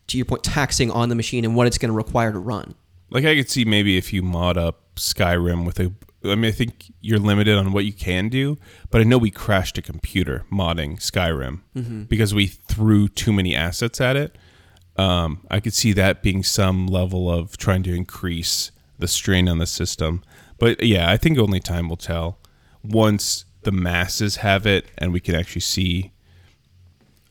S2: to your point, taxing on the machine and what it's going to require to run.
S3: Like I could see maybe if you mod up Skyrim with a. I mean, I think you're limited on what you can do, but I know we crashed a computer modding Skyrim
S2: Mm-hmm.
S3: because we threw too many assets at it. Um, I could see that being some level of trying to increase the strain on the system. But yeah, I think only time will tell. Once the masses have it and we can actually see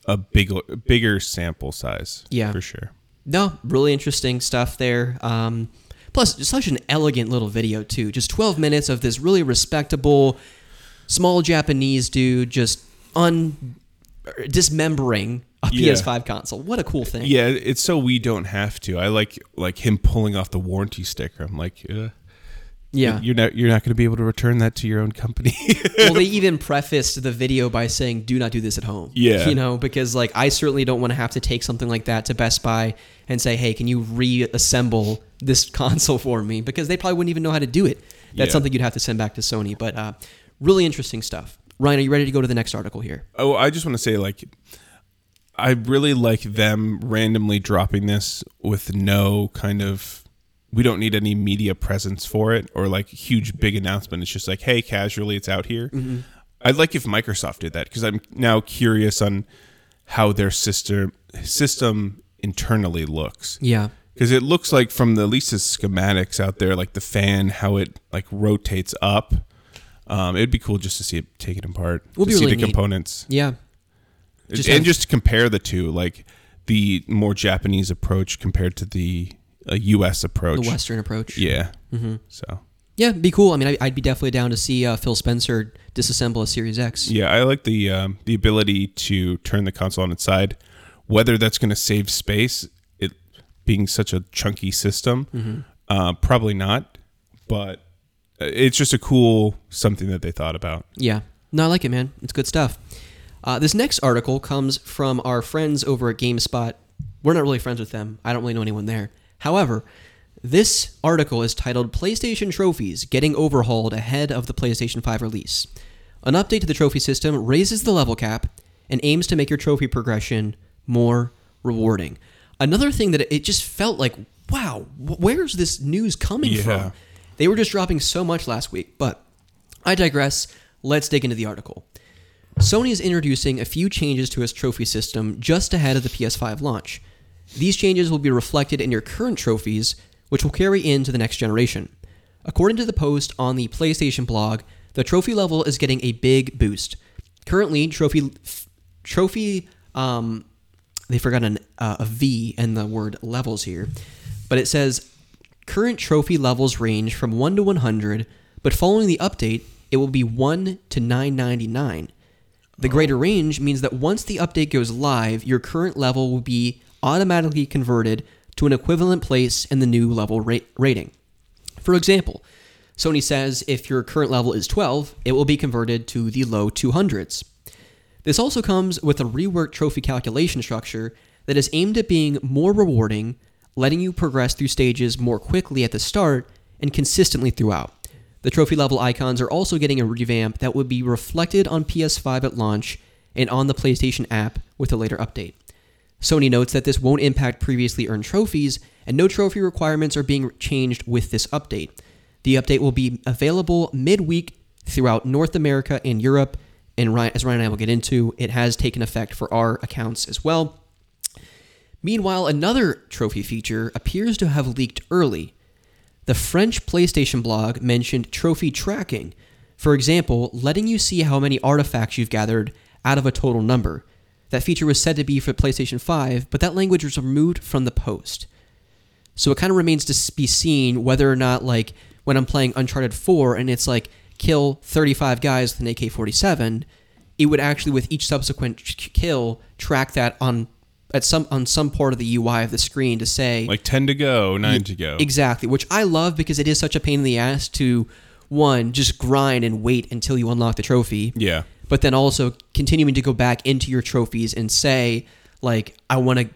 S3: a bigger bigger sample size.
S2: Yeah.
S3: for sure.
S2: No, really interesting stuff there. Um, plus, such an elegant little video too. Just 12 minutes of this really respectable, small Japanese dude just un dismembering a
S3: Yeah.
S2: PS5 console. What a cool thing!
S3: Yeah, it's so we don't have to. I like like him pulling off the warranty sticker. I'm like, uh,
S2: yeah.
S3: you're not you're not going to be able to return that to your own company. [LAUGHS]
S2: well, they [LAUGHS] even prefaced the video by saying, "Do not do this at home."
S3: Yeah.
S2: you know, because like I certainly don't want to have to take something like that to Best Buy and say, "Hey, can you reassemble this [LAUGHS] console for me?" Because they probably wouldn't even know how to do it. That's
S3: Yeah.
S2: something you'd have to send back to Sony. But uh, really interesting stuff. Ryan, are you ready to go to the next article here?
S3: oh, I just want to say like, I really like them randomly dropping this with no kind of. We don't need any media presence for it or like huge big announcement. It's just like, hey, casually, it's out here. I'd like if Microsoft did that because I'm now curious on how their system system internally looks.
S2: Yeah,
S3: because it looks like from the the schematics out there, like the fan, how it like rotates up. Um, it'd be cool just to see it taken apart,
S2: Would
S3: to see
S2: really
S3: the
S2: neat.
S3: components,
S2: yeah, Just
S3: and
S2: have-
S3: just to compare the two, like the more Japanese approach compared to the uh, U.S. approach.
S2: the Western approach.
S3: yeah. Mm-hmm. So
S2: yeah, be cool. I mean, I- I'd be definitely down to see uh, Phil Spencer disassemble a Series X.
S3: yeah, I like the um, the ability to turn the console on its side. Whether that's going to save space, it being such a chunky system,
S2: Mm-hmm.
S3: uh, probably not. But uh, it's just a cool something that they thought about.
S2: Yeah. No, I like it, man. It's good stuff. Uh, this next article comes from our friends over at GameSpot. We're not really friends with them. I don't really know anyone there. However, this article is titled PlayStation Trophies Getting Overhauled Ahead of the PlayStation 5 Release. An update to the trophy system raises the level cap and aims to make your trophy progression more rewarding. Another thing that it just felt like, wow, where's this news coming
S3: Yeah.
S2: from? They were just dropping so much last week, but I digress. Let's dig into the article. Sony is introducing a few changes to its trophy system just ahead of the PS5 launch. These changes will be reflected in your current trophies, which will carry into the next generation. According to the post on the PlayStation blog, the trophy level is getting a big boost. Currently, trophy trophy um, they forgot an, uh, a V in the word levels here, but it says current trophy levels range from 1 to 100, but following the update, it will be 1 to 999. The greater range means that once the update goes live, your current level will be automatically converted to an equivalent place in the new level rate rating. For example, Sony says if your current level is 12, it will be converted to the low 200s. This also comes with a reworked trophy calculation structure that is aimed at being more rewarding, letting you progress through stages more quickly at the start and consistently throughout. The trophy level icons are also getting a revamp that would be reflected on PS5 at launch and on the PlayStation app with a later update. Sony notes that this won't impact previously earned trophies, and no trophy requirements are being changed with this update. The update will be available midweek throughout North America and Europe, and Ryan, as Ryan and I will get into, it has taken effect for our accounts as well. Meanwhile, another trophy feature appears to have leaked early. The French PlayStation blog mentioned trophy tracking, for example, letting you see how many artifacts you've gathered out of a total number. That feature was said to be for PlayStation 5, but that language was removed from the post. So it kind of remains to be seen whether or not, like, when I'm playing Uncharted 4 and it's like kill 35 guys with an AK 47, it would actually, with each subsequent kill, track that on at some on some part of the UI of the screen to say
S3: Like 10 to go, 9 to go.
S2: Exactly, which I love because it is such a pain in the ass to one just grind and wait until you unlock the trophy.
S3: Yeah.
S2: But then also continuing to go back into your trophies and say like I want to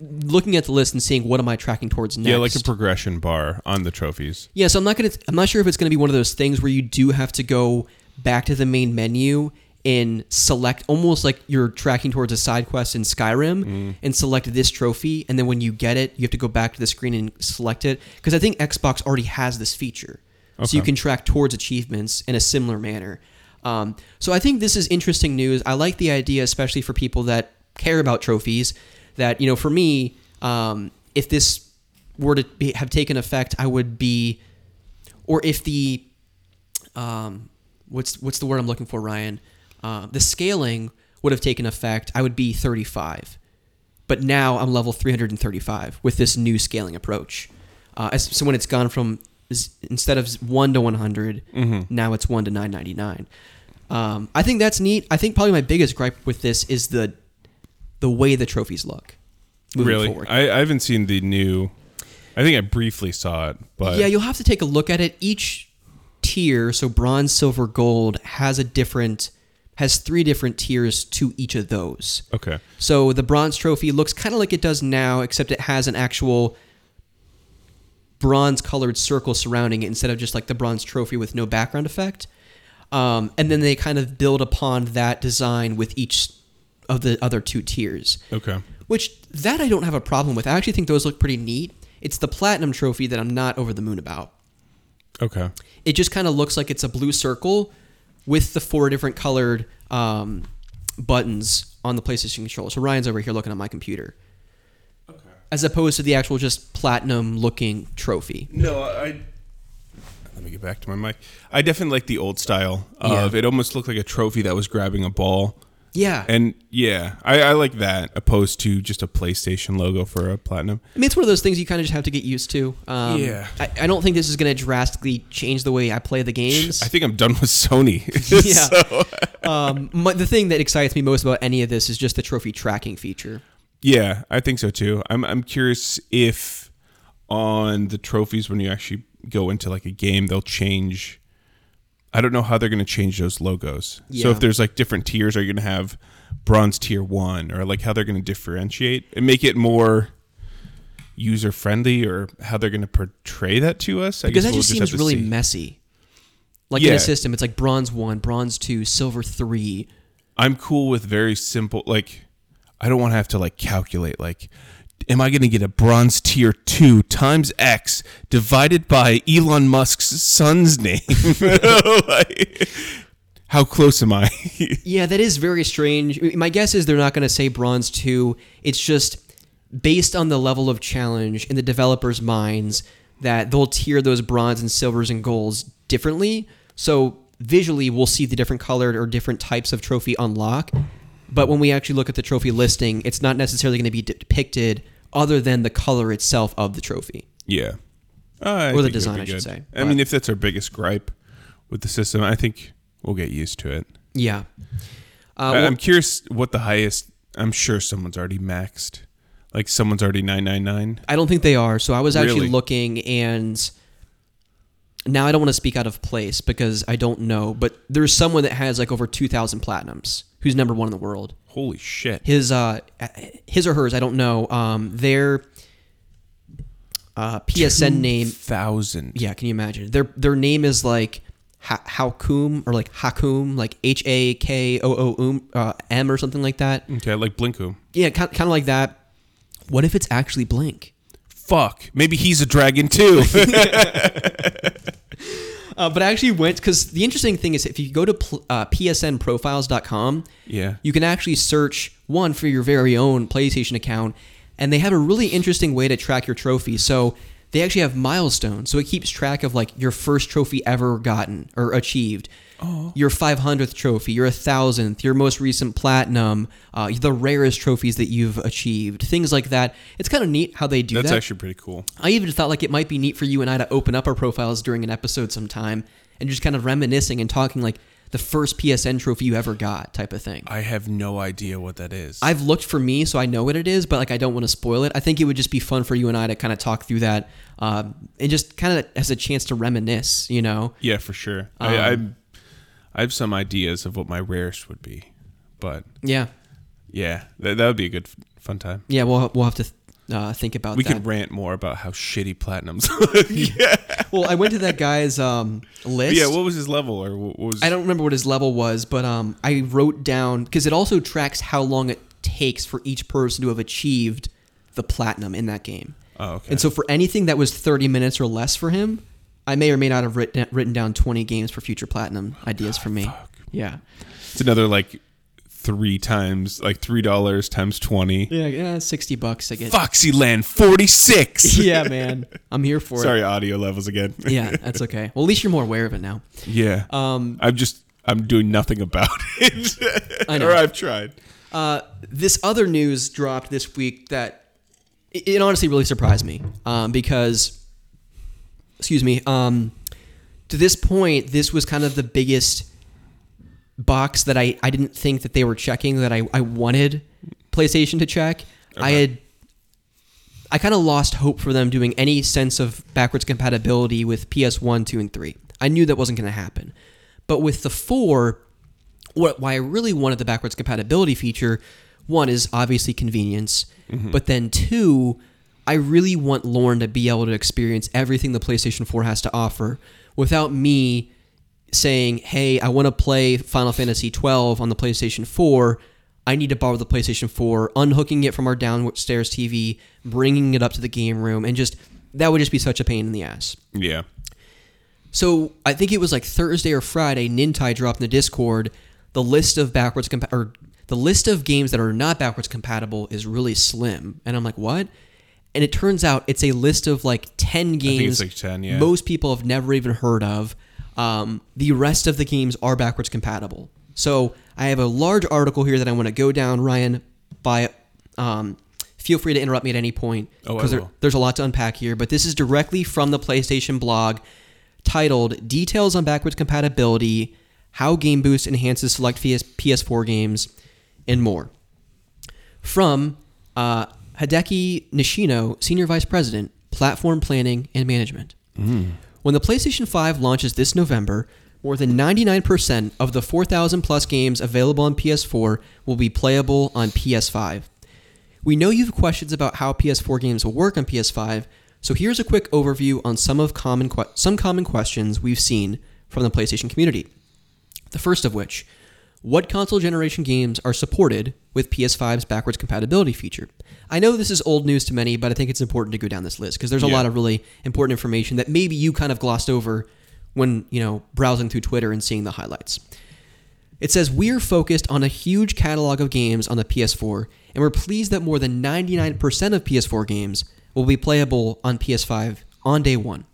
S2: looking at the list and seeing what am I tracking towards next.
S3: Yeah, like a progression bar on the trophies.
S2: Yeah, so I'm not gonna. I'm not sure if it's gonna be one of those things where you do have to go back to the main menu and select almost like you're tracking towards a side quest in Skyrim mm. and select this trophy, and then when you get it, you have to go back to the screen and select it. Because I think Xbox already has this feature, so you can track towards achievements in a similar manner. Um, so I think this is interesting news. I like the idea, especially for people that care about trophies. That you know, for me, um, if this were to be, have taken effect, I would be, or if the, um, what's what's the word I'm looking for, Ryan? Uh, the scaling would have taken effect, I would be 35. But now I'm level 335 with this new scaling approach. Uh, as, so when it's gone from instead of one to 100, now it's one to 999. Um, I think that's neat. I think probably my biggest gripe with this is the the way the trophies look.
S3: Really?
S2: forward.
S3: I, I haven't seen the new. I think I briefly saw it, but
S2: yeah, you'll have to take a look at it. Each tier, so bronze, silver, gold, has a different has three different tiers to each of those.
S3: okay.
S2: So the bronze trophy looks kind of like it does now, except it has an actual bronze colored circle surrounding it instead of just like the bronze trophy with no background effect. Um, and then they kind of build upon that design with each of the other two tiers.
S3: Okay.
S2: Which that I don't have a problem with. I actually think those look pretty neat. It's the platinum trophy that I'm not over the moon about.
S3: Okay.
S2: It just kind of looks like it's a blue circle with the four different colored um, buttons on the PlayStation controller. So Ryan's over here looking at my computer.
S3: Okay.
S2: As opposed to the actual just platinum looking trophy.
S3: No, I. Let me get back to my mic. I definitely like the old style
S2: Yeah.
S3: of it. Almost looked like a trophy that was grabbing a ball,
S2: Yeah.
S3: and yeah, I, I like that opposed to just a PlayStation logo for a platinum.
S2: I mean, it's one of those things you kind of just have to get used to. Um,
S3: Yeah.
S2: I, I don't think this is going to drastically change the way I play the games.
S3: I think I'm done with Sony. [LAUGHS] [LAUGHS]
S2: Yeah. [LAUGHS] Um, my, the thing that excites me most about any of this is just the trophy tracking feature.
S3: yeah, I think so too. I'm I'm curious if on the trophies when you actually go into like a game they'll change. I don't know how they're going to change those logos. So if there's like different tiers, are you going to have bronze tier one, or like how they're going to differentiate and make it more user friendly, or how they're going to portray that to us? I
S2: Because that
S3: we'll
S2: just seems really
S3: see.
S2: messy. Like in a system, it's like bronze one, bronze two, silver three.
S3: I'm cool with very simple. Like, I don't want to have to like calculate like am I going to get a bronze tier 2 times X divided by Elon Musk's son's name? [LAUGHS] How close am I? [LAUGHS]
S2: Yeah, that is very strange. My guess is they're not going to say bronze 2. It's just based on the level of challenge in the developers' minds that they'll tier those bronze and silvers and golds differently. So visually, we'll see the different colored or different types of trophy unlock. But when we actually look at the trophy listing, it's not necessarily going to be depicted other than the color itself of the trophy.
S3: yeah.
S2: Or the design, I should say.
S3: I mean, if that's our biggest gripe with the system, I think we'll get used to it.
S2: Yeah. Uh, well-
S3: I'm curious what the highest. I'm sure someone's already maxed. Like someone's already 999.
S2: I don't think they are. So I was actually
S3: Really?
S2: looking, and now I don't want to speak out of place because I don't know. But there's someone that has like over 2,000 platinums, who's number one in the world.
S3: Holy shit.
S2: His, uh, his or hers, I don't know. Um, their uh, PSN name.
S3: Thousand.
S2: Yeah, can you imagine? Their their name is like Ha- Hakum or like Hakum, like H A K O O uh, M or something like that.
S3: Okay, like Blinkum.
S2: Yeah, kind of like that. What if it's actually Blink?
S3: Fuck. Maybe he's a dragon too. [LAUGHS] [LAUGHS]
S2: Uh, but I actually went because the interesting thing is if you go to pl- uh, psnprofiles.com,
S3: yeah.
S2: you can actually search one for your very own PlayStation account, and they have a really interesting way to track your trophies. So they actually have milestones, so it keeps track of like your first trophy ever gotten or achieved. Your 500th trophy, your 1000th, your most recent platinum, uh, the rarest trophies that you've achieved, things like that. It's kind of neat how they do
S3: That's
S2: that.
S3: That's actually pretty cool.
S2: I even thought like it might be neat for you and I to open up our profiles during an episode sometime and just kind of reminiscing and talking like the first PSN trophy you ever got type of thing.
S3: I have no idea what that is.
S2: I've looked for me, so I know what it is, but like I don't want to spoil it. I think it would just be fun for you and I to kind of talk through that, um, and just kind of as a chance to reminisce. You know,
S3: yeah, for sure.
S2: Um,
S3: I, I I have some ideas of what my rarest would be, but
S2: yeah,
S3: yeah, that, that would be a good fun time.
S2: yeah. We'll we'll have to uh, think about
S3: We
S2: that.
S3: could rant more about how shitty platinums. [LAUGHS] look. yeah.
S2: well, I went to that guy's um, list.
S3: Yeah. What was his level or what was?
S2: I don't remember what his level was, but um, I wrote down because it also tracks how long it takes for each person to have achieved the platinum in that game.
S3: Oh, okay.
S2: And so for anything that was 30 minutes or less for him, I may or may not have written written down 20 games for future platinum ideas for me. Yeah.
S3: it's another like three times, like three dollars times twenty.
S2: Yeah, yeah, 60 bucks I get.
S3: Foxyland forty six. [LAUGHS]
S2: yeah, man. I'm here for it.
S3: Sorry, audio levels again. [LAUGHS]
S2: Yeah, that's okay. Well, at least you're more aware of it now.
S3: yeah.
S2: Um,
S3: I'm just I'm doing nothing about [LAUGHS] it.
S2: I know.
S3: or I've tried.
S2: Uh, this other news dropped this week that it, it honestly really surprised me um, because, excuse me, um, to this point, this was kind of the biggest box that I, I didn't think that they were checking that I, I wanted PlayStation to check. I had I kind of lost hope for them doing any sense of backwards compatibility with PS1, 2, and 3. I knew that wasn't going to happen. But with the 4, what why I really wanted the backwards compatibility feature, one is obviously convenience, mm-hmm. but then two, I really want Lauren to be able to experience everything the PlayStation 4 has to offer without me saying, "Hey, I want to play Final Fantasy 12 on the PlayStation 4." I need to borrow the PlayStation 4, unhooking it from our downstairs TV, bringing it up to the game room, and just that would just be such a pain in the ass.
S3: Yeah.
S2: So I think it was like Thursday or Friday. Nintai dropped in the Discord the list of backwards compa- or the list of games that are not backwards compatible is really slim, and I'm like, what? And it turns out it's a list of like ten games.
S3: like 10, yeah.
S2: Most people have never even heard of. Um, the rest of the games are backwards compatible. So I have a large article here that I want to go down, Ryan. By um, feel free to interrupt me at any point
S3: Oh,
S2: because there, there's a lot to unpack here. But this is directly from the PlayStation blog, titled "Details on Backwards Compatibility: How Game Boost Enhances Select PS- PS4 Games, and More." From uh, Hideki Nishino, Senior Vice President, Platform Planning and Management. When the PlayStation 5 launches this November, more than 99% of the 4,000 plus games available on PS4 will be playable on PS5. We know you have questions about how PS4 games will work on PS5, so here's a quick overview on some of common que- some common questions we've seen from the PlayStation community. The first of which, What console generation games are supported with PS5's backwards compatibility feature? I know this is old news to many, but I think it's important to go down this list because there's a
S3: Yeah.
S2: lot of really important information that maybe you kind of glossed over when, you know, browsing through Twitter and seeing the highlights. It says we're focused on a huge catalog of games on the PS4, and we're pleased that more than 99% of PS4 games will be playable on PS5 on day one.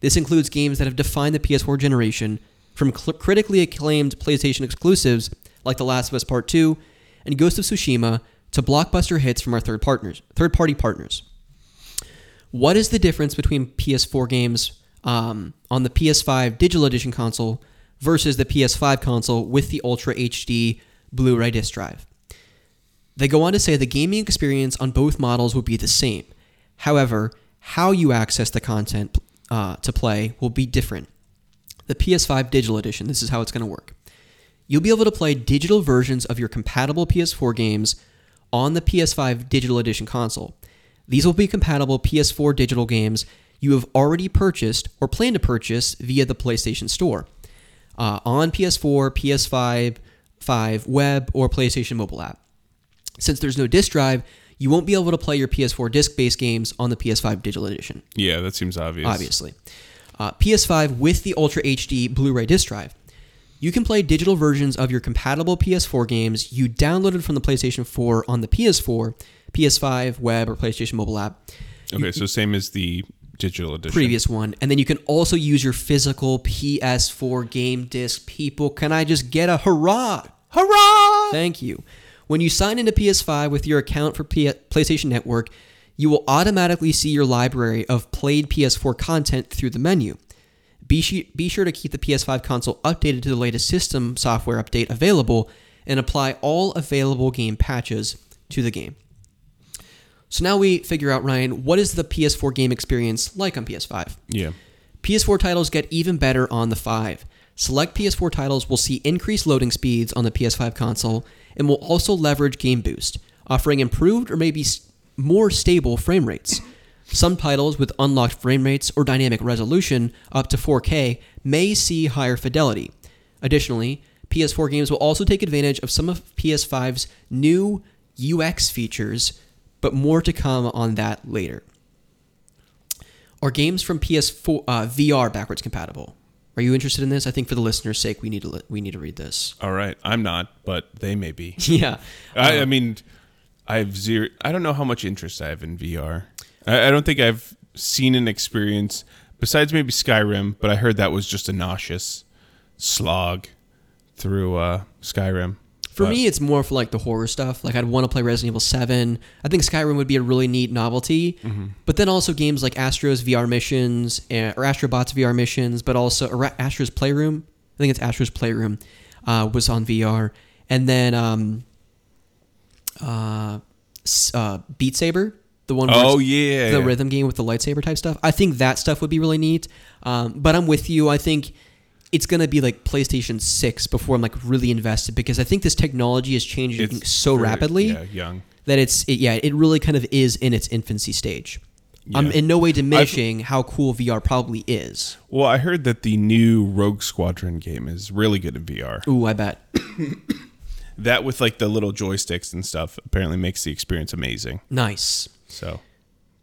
S2: This includes games that have defined the PS4 generation, from cl- critically acclaimed PlayStation exclusives like The Last of Us Part 2 and Ghost of Tsushima to blockbuster hits from our third partners, third-party partners. What is the difference between PS4 games um, on the PS5 Digital Edition console versus the PS5 console with the Ultra HD Blu ray disc drive? They go on to say the gaming experience on both models will be the same. However, how you access the content uh, to play will be different. The PS5 Digital Edition, this is how it's going to work. You'll be able to play digital versions of your compatible PS4 games on the PS5 Digital Edition console. These will be compatible PS4 digital games you have already purchased or plan to purchase via the PlayStation Store uh, on PS4, PS5, 5, web, or PlayStation mobile app. Since there's no disc drive, you won't be able to play your PS4 disc based games on the PS5 Digital Edition
S3: Yeah, that seems obvious.
S2: obviously. Uh, PS5 with the Ultra HD Blu ray disc drive. You can play digital versions of your compatible PS4 games you downloaded from the PlayStation 4 on the PS4, PS5, web, or PlayStation mobile app,
S3: Okay, so same as the digital edition.
S2: previous one. And then you can also use your physical PS4 game disc. People, can I just get a hurrah? Hurrah! Thank you. When you sign into PS5 with your account for P- PlayStation Network, you will automatically see your library of played PS4 content through the menu. Be, she- be sure to keep the PS5 console updated to the latest system software update available and apply all available game patches to the game. So now we figure out, Ryan, what is the PS4 game experience like on PS5?
S3: Yeah.
S2: PS4 titles get even better on the 5. Select PS4 titles will see increased loading speeds on the PS5 console and will also leverage Game Boost, offering improved or maybe more stable frame rates. Some titles with unlocked frame rates or dynamic resolution up to 4K may see higher fidelity. Additionally, PS4 games will also take advantage of some of PS5's new UX features, but more to come on that later. Are games from PS4 uh, VR backwards compatible? Are you interested in this? I think for the listener's sake, we need to li- we need to read this.
S3: All right. I'm not, but they may be. [LAUGHS]
S2: yeah,
S3: I,
S2: Uh,
S3: I mean, I have zero. I don't know how much interest I have in VR. I, I don't think I've seen an experience besides maybe Skyrim, but I heard that was just a nauseous slog through uh, Skyrim.
S2: for
S3: But-
S2: me, it's more for like the horror stuff. Like I'd want to play Resident Evil Seven. I think Skyrim would be a really neat novelty.
S3: Mm-hmm.
S2: But then also games like Astro's VR missions eh, or Astrobot's VR missions, but also Astro's Playroom. I think it's Astro's Playroom uh, was on VR, and then um, uh, uh, Beat Saber, the one.
S3: Oh yeah,
S2: the rhythm game with the lightsaber type stuff. I think that stuff would be really neat. Um, but I'm with you. I think it's gonna be like PlayStation Six before I'm like really invested because I think this technology is changing
S3: It's
S2: so
S3: very-
S2: rapidly
S3: Yeah, young.
S2: that it's it, yeah it really kind of is in its infancy stage. I'm in no way diminishing how cool VR probably is.
S3: Well, I heard that the new Rogue Squadron game is really good in VR.
S2: Ooh, I bet. [COUGHS]
S3: That with like the little joysticks and stuff apparently makes the experience amazing.
S2: Nice.
S3: So,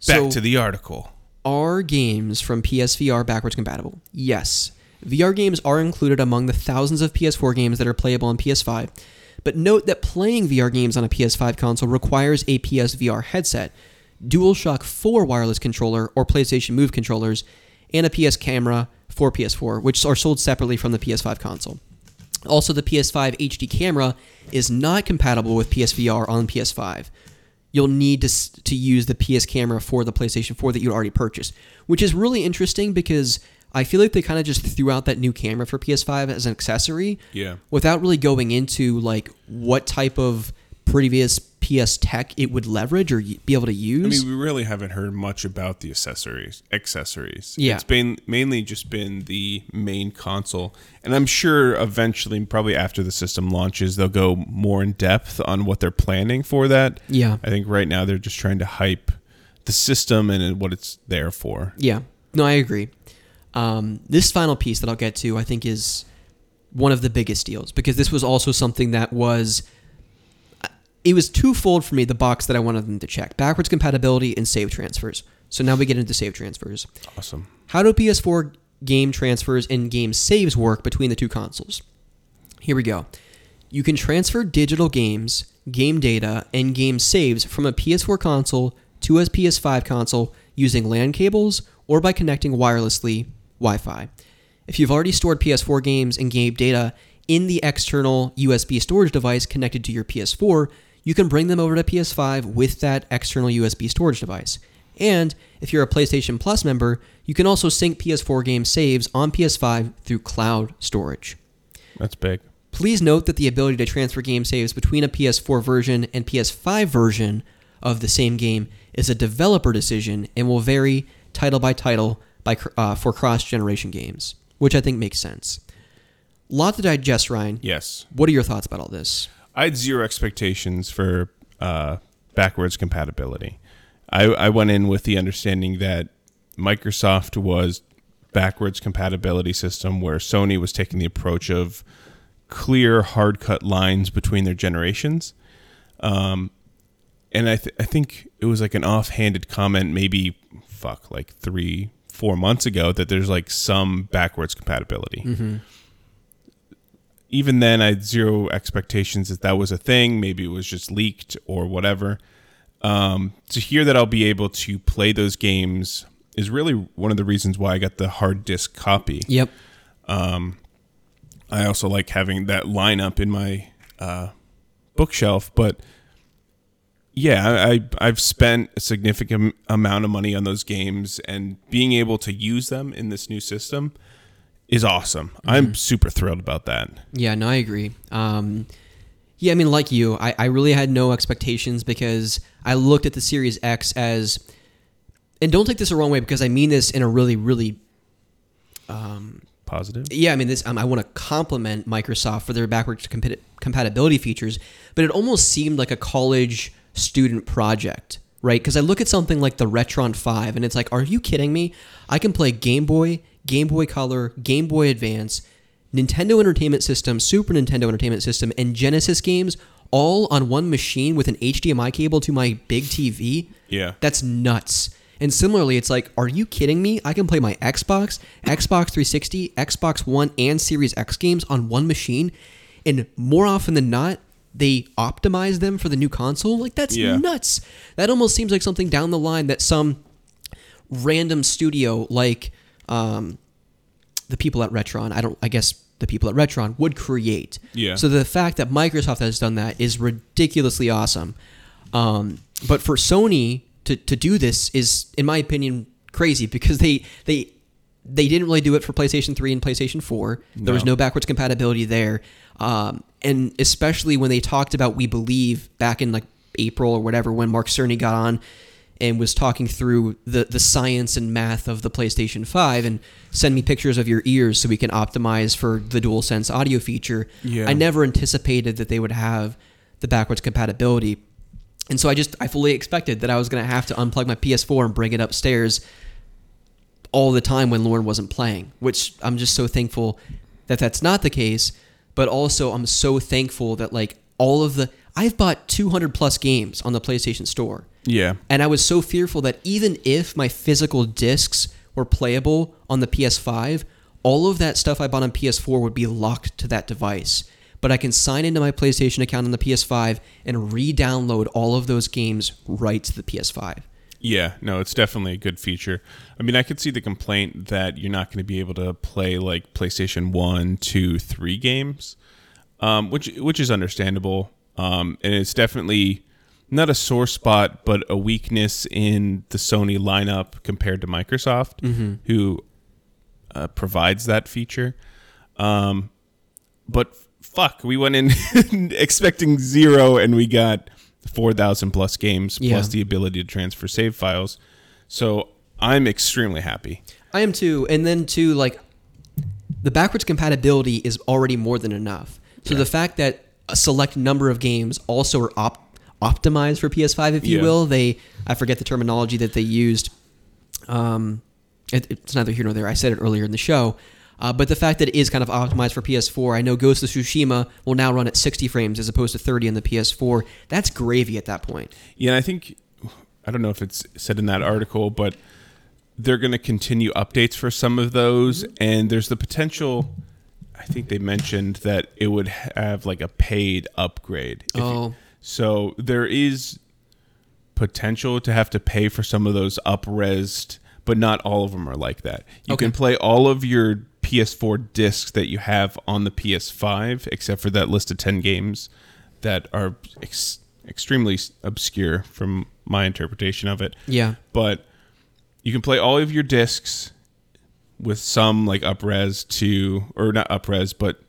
S3: back
S2: So-
S3: to the article.
S2: Are games from PSVR backwards compatible? Yes. VR games are included among the thousands of PS4 games that are playable on PS5, but note that playing VR games on a PS5 console requires a PSVR headset, DualShock 4 wireless controller or PlayStation Move controllers, and a PS camera for PS4, which are sold separately from the PS5 console. Also, the PS5 HD camera is not compatible with PSVR on PS5 you'll need to, to use the PS camera for the PlayStation 4 that you'd already purchased, which is really interesting because I feel like they kind of just threw out that new camera for PS5 as an accessory
S3: Yeah.
S2: without really going into like what type of previous PS tech it would leverage or be able to use.
S3: I mean, we really haven't heard much about the accessories. Accessories.
S2: Yeah.
S3: It's been mainly just been the main console, and I'm sure eventually, probably after the system launches, they'll go more in depth on what they're planning for that.
S2: yeah.
S3: I think right now they're just trying to hype the system and what it's there for.
S2: Yeah. No, I agree. Um, this final piece that I'll get to, I think, is one of the biggest deals because this was also something that was it was twofold for me the box that I wanted them to check backwards compatibility and save transfers. So now we get into save transfers.
S3: Awesome.
S2: How do PS4 game transfers and game saves work between the two consoles? Here we go. You can transfer digital games, game data, and game saves from a PS4 console to a PS5 console using LAN cables or by connecting wirelessly Wi Fi. If you've already stored PS4 games and game data in the external USB storage device connected to your PS4, you can bring them over to PS5 with that external USB storage device. And if you're a PlayStation Plus member, you can also sync PS4 game saves on PS5 through cloud storage.
S3: That's big.
S2: Please note that the ability to transfer game saves between a PS4 version and PS5 version of the same game is a developer decision and will vary title by title by, uh, for cross generation games, which I think makes sense. Lot to digest, Ryan.
S3: Yes.
S2: What are your thoughts about all this?
S3: I had zero expectations for uh, backwards compatibility. I, I went in with the understanding that Microsoft was backwards compatibility system where Sony was taking the approach of clear hard cut lines between their generations. Um, and I, th- I think it was like an offhanded comment, maybe fuck, like three, four months ago, that there's like some backwards compatibility. Even then, I had zero expectations that that was a thing. Maybe it was just leaked or whatever. Um, to hear that I'll be able to play those games is really one of the reasons why I got the hard disk copy.
S2: Yep.
S3: I also like having that lineup in my uh, bookshelf. But yeah, I, I I've spent a significant amount of money on those games, and being able to use them in this new system is awesome. I'm super thrilled about that.
S2: Yeah, no, I agree. Um, yeah, I mean, like you, I, I really had no expectations because I looked at the Series X as, and don't take this the wrong way because I mean this in a really, really,
S3: Positive.
S2: yeah, I mean this. Um, I want to compliment Microsoft for their backwards compat- compatibility features, but it almost seemed like a college student project, right? Because I look at something like the Retron Five, and it's like, are you kidding me? I can play Game Boy, Game Boy Color, Game Boy Advance, Nintendo Entertainment System, Super Nintendo Entertainment System, and Genesis games all on one machine with an HDMI cable to my big TV.
S3: Yeah.
S2: That's nuts. And similarly, it's like, are you kidding me? I can play my Xbox, Xbox 360, Xbox One, and Series X games on one machine. And more often than not, they optimize them for the new console. Like, that's
S3: Yeah.
S2: nuts. That almost seems like something down the line that some random studio like um, the people at Retron, I don't I guess the people at Retron would create.
S3: Yeah.
S2: So the fact that Microsoft has done that is ridiculously awesome. Um, but for Sony to, to do this is, in my opinion, crazy because they they they didn't really do it for PlayStation 3 and PlayStation 4. There was
S3: No.
S2: no backwards compatibility there. Um, and especially when they talked about We Believe back in like April or whatever, when Mark Cerny got on and was talking through the, the science and math of the PlayStation 5 and send me pictures of your ears so we can optimize for the DualSense audio feature.
S3: Yeah.
S2: I never anticipated that they would have the backwards compatibility. And so I just I fully expected that I was going to have to unplug my PS4 and bring it upstairs all the time when Lauren wasn't playing, which I'm just so thankful that that's not the case. But also, I'm so thankful that like all of the I've bought 200 plus games on the PlayStation Store,
S3: Yeah.
S2: and I was so fearful that even if my physical discs were playable on the PS5, all of that stuff I bought on PS4 would be locked to that device. But I can sign into my PlayStation account on the PS5 and re-download all of those games right to the PS5.
S3: Yeah, no, it's definitely a good feature. I mean, I could see the complaint that you're not going to be able to play like PlayStation 1, 2, 3 games, um, which which is understandable. Um, and it's definitely not a sore spot, but a weakness in the Sony lineup compared to Microsoft, who uh, provides that feature. Um, but fuck, we went in [LAUGHS] expecting zero, and we got four thousand plus games
S2: Yeah.
S3: plus the ability to transfer save files. So I'm extremely happy.
S2: I am too. And then too, like the backwards compatibility is already more than enough. So the fact that a select number of games also are op- optimized for PS5, if you
S3: Yeah.
S2: will, they I forget the terminology that they used. Um, it, it's neither here nor there. I said it earlier in the show. Uh, but the fact that it is kind of optimized for PS4, I know Ghost of Tsushima will now run at 60 frames as opposed to 30 on the PS4. That's gravy at that point.
S3: Yeah, I think I don't know if it's said in that article, but they're going to continue updates for some of those, and there's the potential. I think they mentioned that it would have like a paid upgrade. If you-
S2: Oh.
S3: So there is potential to have to pay for some of those upresed, but not all of them are like that. You
S2: Okay.
S3: can play all of your PS4 discs that you have on the PS5, except for that list of 10 games that are ex- extremely obscure from my interpretation of it.
S2: Yeah.
S3: But you can play all of your discs with some like upres to, or not upres, but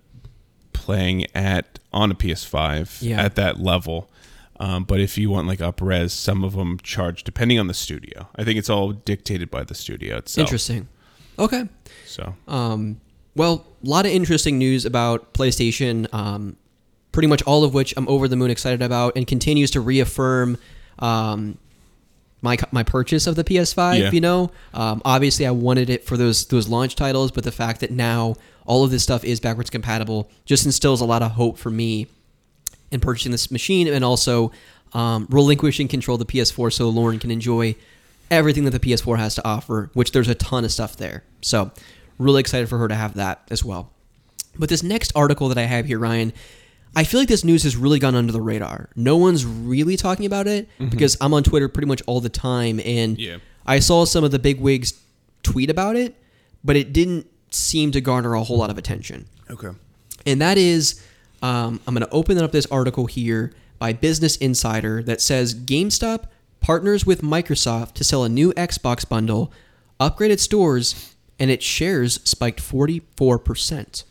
S3: playing at on a PS5
S2: Yeah.
S3: at that level. Um, but if you want like upres, some of them charge depending on the studio. I think it's all dictated by the studio itself.
S2: Interesting. Okay.
S3: So
S2: Um, well, a lot of interesting news about PlayStation. Um, pretty much all of which I'm over the moon excited about, and continues to reaffirm um, my my purchase of the PS5.
S3: Yeah.
S2: You know, um, obviously I wanted it for those those launch titles, but the fact that now all of this stuff is backwards compatible just instills a lot of hope for me in purchasing this machine, and also um, relinquishing control of the PS4 so Lauren can enjoy everything that the PS4 has to offer, which there's a ton of stuff there. So, really excited for her to have that as well. But this next article that I have here, Ryan, I feel like this news has really gone under the radar. No one's really talking about it because I'm on Twitter pretty much all the time, and
S3: Yeah.
S2: I saw some of the big wigs tweet about it, but it didn't seem to garner a whole lot of attention
S3: okay.
S2: and that is um, I'm going to open up this article here by Business Insider that says GameStop partners with Microsoft to sell a new Xbox bundle, upgraded stores, and its shares spiked 44%.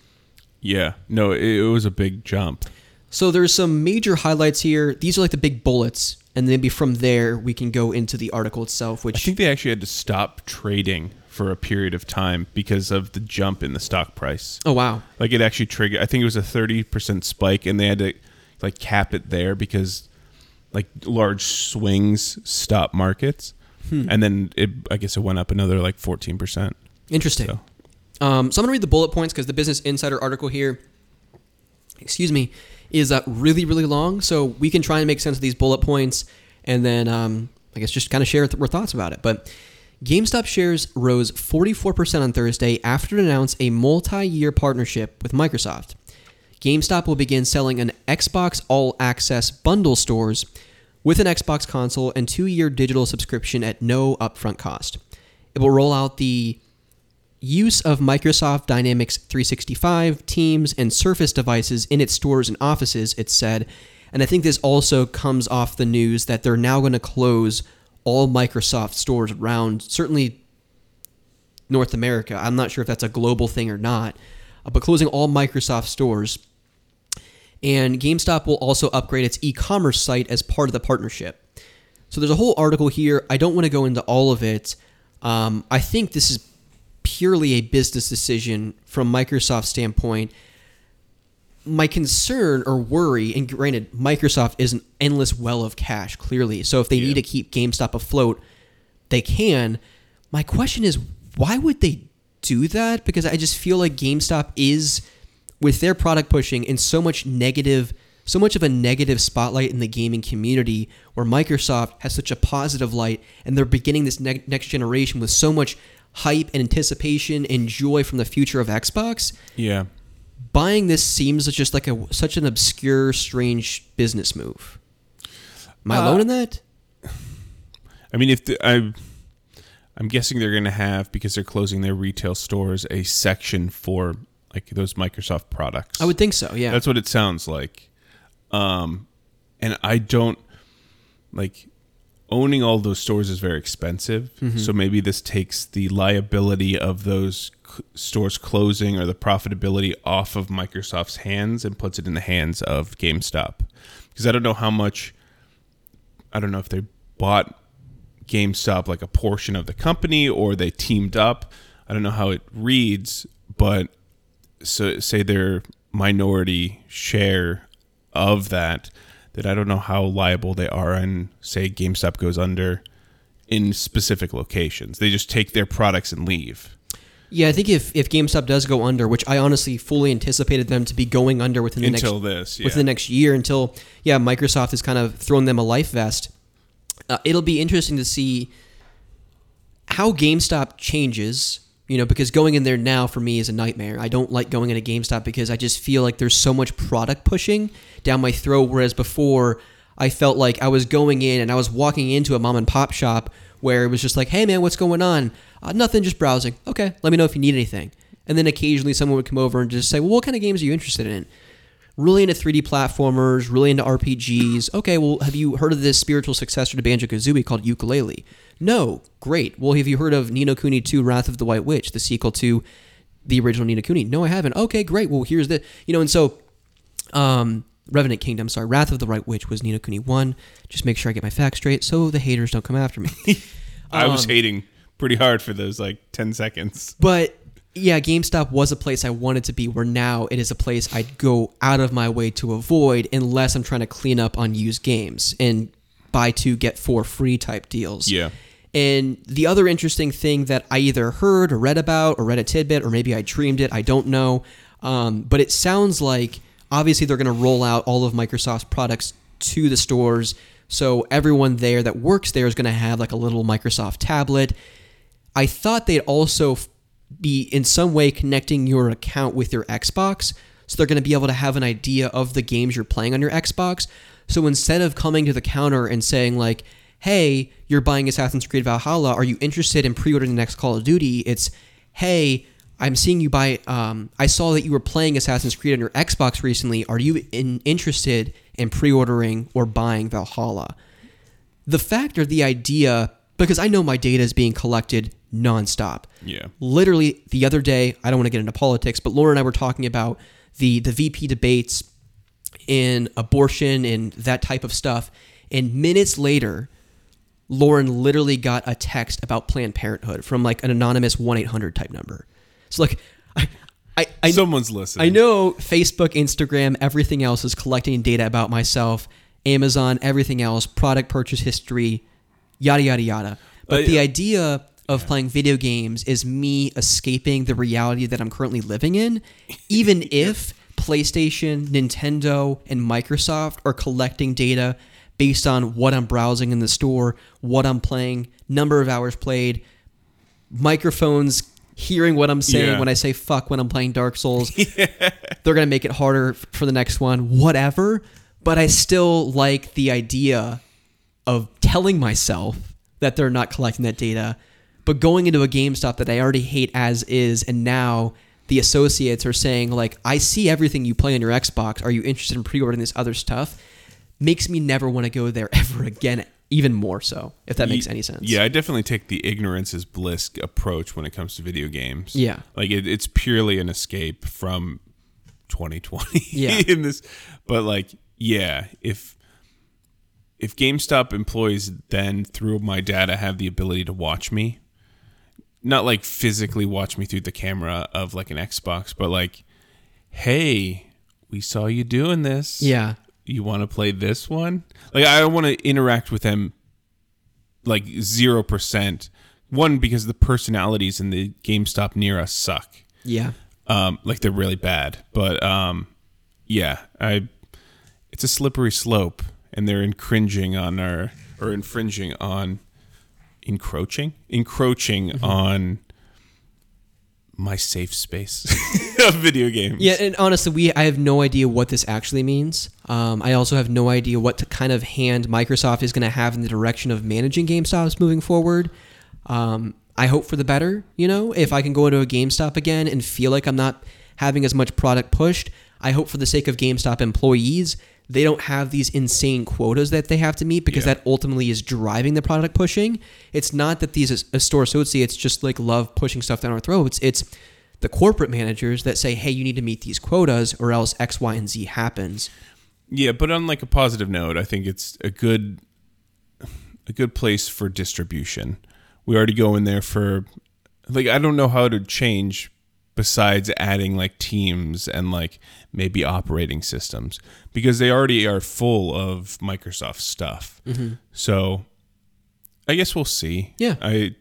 S3: Yeah. No, it, it was a big jump.
S2: So there's some major highlights here. These are like the big bullets, and maybe from there we can go into the article itself, Which I
S3: think they actually had to stop trading for a period of time because of the jump in the stock price.
S2: oh wow,
S3: Like it actually triggered. I think it was a thirty percent spike, and they had to like cap it there because like large swings stop markets, and then it. I guess it went up another like fourteen percent.
S2: interesting.
S3: So
S2: Um, so I'm going to read the bullet points because the Business Insider article here, excuse me, is uh, really, really long. So we can try and make sense of these bullet points and then um, I guess just kind of share th- our thoughts about it. But GameStop shares rose 44% on Thursday after it announced a multi year partnership with Microsoft. GameStop will begin selling an Xbox All Access bundle stores with an Xbox console and two year digital subscription at no upfront cost. It will roll out the use of Microsoft Dynamics 365, Teams, and Surface devices in its stores and offices, it said. And I think this also comes off the news that they're now going to close all Microsoft stores around, certainly North America. I'm not sure if that's a global thing or not, uh, but closing all Microsoft stores. And GameStop will also upgrade its e commerce site as part of the partnership. So there's a whole article here. I don't want to go into all of it. Um, I think this is purely a business decision from Microsoft's standpoint. My concern or worry, and granted, Microsoft is an endless well of cash, clearly. So if they
S3: Yeah.
S2: need to keep GameStop afloat, they can. My question is, why would they do that? Because I just feel like GameStop is, with their product pushing, in so much negative, so much of a negative spotlight in the gaming community, where Microsoft has such a positive light, and they're beginning this ne- next generation with so much hype and anticipation and joy from the future of Xbox.
S3: yeah,
S2: Buying this seems just like a such an obscure, strange business move. Am I
S3: Uh,
S2: alone in that?
S3: I mean, if the, I, I'm guessing they're going to have because they're closing their retail stores a section for like those Microsoft products.
S2: I would think so. Yeah.
S3: That's what it sounds like. Um, and I don't like owning all those stores is very expensive.
S2: Mm-hmm.
S3: So maybe this takes the liability of those stores closing or the profitability off of Microsoft's hands and puts it in the hands of GameStop. Because I don't know how much. I don't know if they bought GameStop like a portion of the company or they teamed up. I don't know how it reads, but so say their minority share of that that I don't know how liable they are and say GameStop goes under in specific locations. They just take their products and leave.
S2: Yeah, I think if, if GameStop does go under, which I honestly fully anticipated them to be going under within the
S3: Until
S2: next
S3: this, yeah.
S2: within the next year, until yeah, Microsoft has kind of thrown them a life vest. Uh, it'll be interesting to see how GameStop changes. You know, because going in there now for me is a nightmare. I don't like going into GameStop because I just feel like there's so much product pushing down my throat. Whereas before, I felt like I was going in and I was walking into a mom and pop shop where it was just like, hey man, what's going on? Uh, nothing, just browsing. Okay, let me know if you need anything. And then occasionally someone would come over and just say, well, what kind of games are you interested in? Really into 3D platformers, really into RPGs. Okay, well, have you heard of this spiritual successor to Banjo Kazooie called Yooka-Laylee? No, great. Well, have you heard of Ni no Kuni 2 Wrath of the White Witch, the sequel to the original Ni no Kuni? No, I haven't. Okay, great. Well, here's the, you know, and so, um, Revenant Kingdom, sorry, Wrath of the White Witch was Ni no Kuni 1. Just make sure I get my facts straight so the haters don't come after me. [LAUGHS]
S3: I was
S2: Um,
S3: hating pretty hard for those like 10 seconds.
S2: But yeah, GameStop was a place I wanted to be, where now it is a place I'd go out of my way to avoid unless I'm trying to clean up on used games and buy two, get four free type deals.
S3: Yeah.
S2: And the other interesting thing that I either heard or read about or read a tidbit or maybe I dreamed it, I don't know. Um, but it sounds like obviously they're going to roll out all of Microsoft's products to the stores. So everyone there that works there is going to have like a little Microsoft tablet. I thought they'd also be in some way connecting your account with your Xbox. So they're going to be able to have an idea of the games you're playing on your Xbox. So instead of coming to the counter and saying, like, hey, you're buying Assassin's Creed Valhalla, are you interested in pre ordering the next Call of Duty? It's, hey, I'm seeing you buy, um, I saw that you were playing Assassin's Creed on your Xbox recently. Are you in, interested in pre ordering or buying Valhalla? the fact or the idea because I know my data is being collected nonstop.
S3: Yeah.
S2: Literally the other day, I don't want to get into politics, but Laura and I were talking about the the VP debates in abortion and that type of stuff. And minutes later, Lauren literally got a text about Planned Parenthood from like an anonymous 1 800 type number. So, like, I, I, I,
S3: Someone's listening.
S2: I know Facebook, Instagram, everything else is collecting data about myself, Amazon, everything else, product purchase history, yada, yada, yada. But
S3: Uh,
S2: the
S3: yeah.
S2: idea of playing video games is me escaping the reality that I'm currently living in, even [LAUGHS] if PlayStation, Nintendo, and Microsoft are collecting data based on what I'm browsing in the store, what I'm playing, number of hours played, microphones hearing what I'm saying
S3: Yeah.
S2: when I say fuck when I'm playing Dark Souls. [LAUGHS] They're going to make it harder for the next one, whatever. But I still like the idea of telling myself that they're not collecting that data, but going into a GameStop that I already hate as is, and now the associates are saying, like, I see everything you play on your Xbox. Are you interested in pre ordering this other stuff? Makes me never want to go there [LAUGHS] ever again, even more so, if that makes any sense.
S3: Yeah, I definitely take the ignorance is bliss approach when it comes to video games.
S2: Yeah.
S3: Like it, it's purely an escape from 2020 [LAUGHS]
S2: Yeah.
S3: in this but like yeah, if if GameStop employees then through my data have the ability to watch me, not like physically watch me through the camera of like an Xbox, but like hey, we saw you doing this
S2: Yeah.
S3: You want to play this one? Like I don't want to interact with them like 0%. One because the personalities in the GameStop near us suck.
S2: Yeah.
S3: Um like they're really bad. But um yeah, I it's a slippery slope and they're infringing on our or infringing on encroaching encroaching
S2: Mm-hmm.
S3: on my safe space [LAUGHS] of video games.
S2: Yeah, and honestly, we I have no idea what this actually means. Um, I also have no idea what kind of hand Microsoft is going to have in the direction of managing GameStops moving forward. Um, I hope for the better. You know, if I can go into a GameStop again and feel like I'm not having as much product pushed, I hope for the sake of GameStop employees, they don't have these insane quotas that they have to meet because
S3: Yeah.
S2: that ultimately is driving the product pushing. It's not that these store associates just like love pushing stuff down our throats. It's the corporate managers that say, "Hey, you need to meet these quotas, or else X, Y, and Z happens."
S3: Yeah, but on like a positive note, I think it's a good a good place for distribution. We already go in there for like I don't know how to change besides adding like teams and like maybe operating systems because they already are full of Microsoft stuff. So I guess we'll see.
S2: Yeah.
S3: I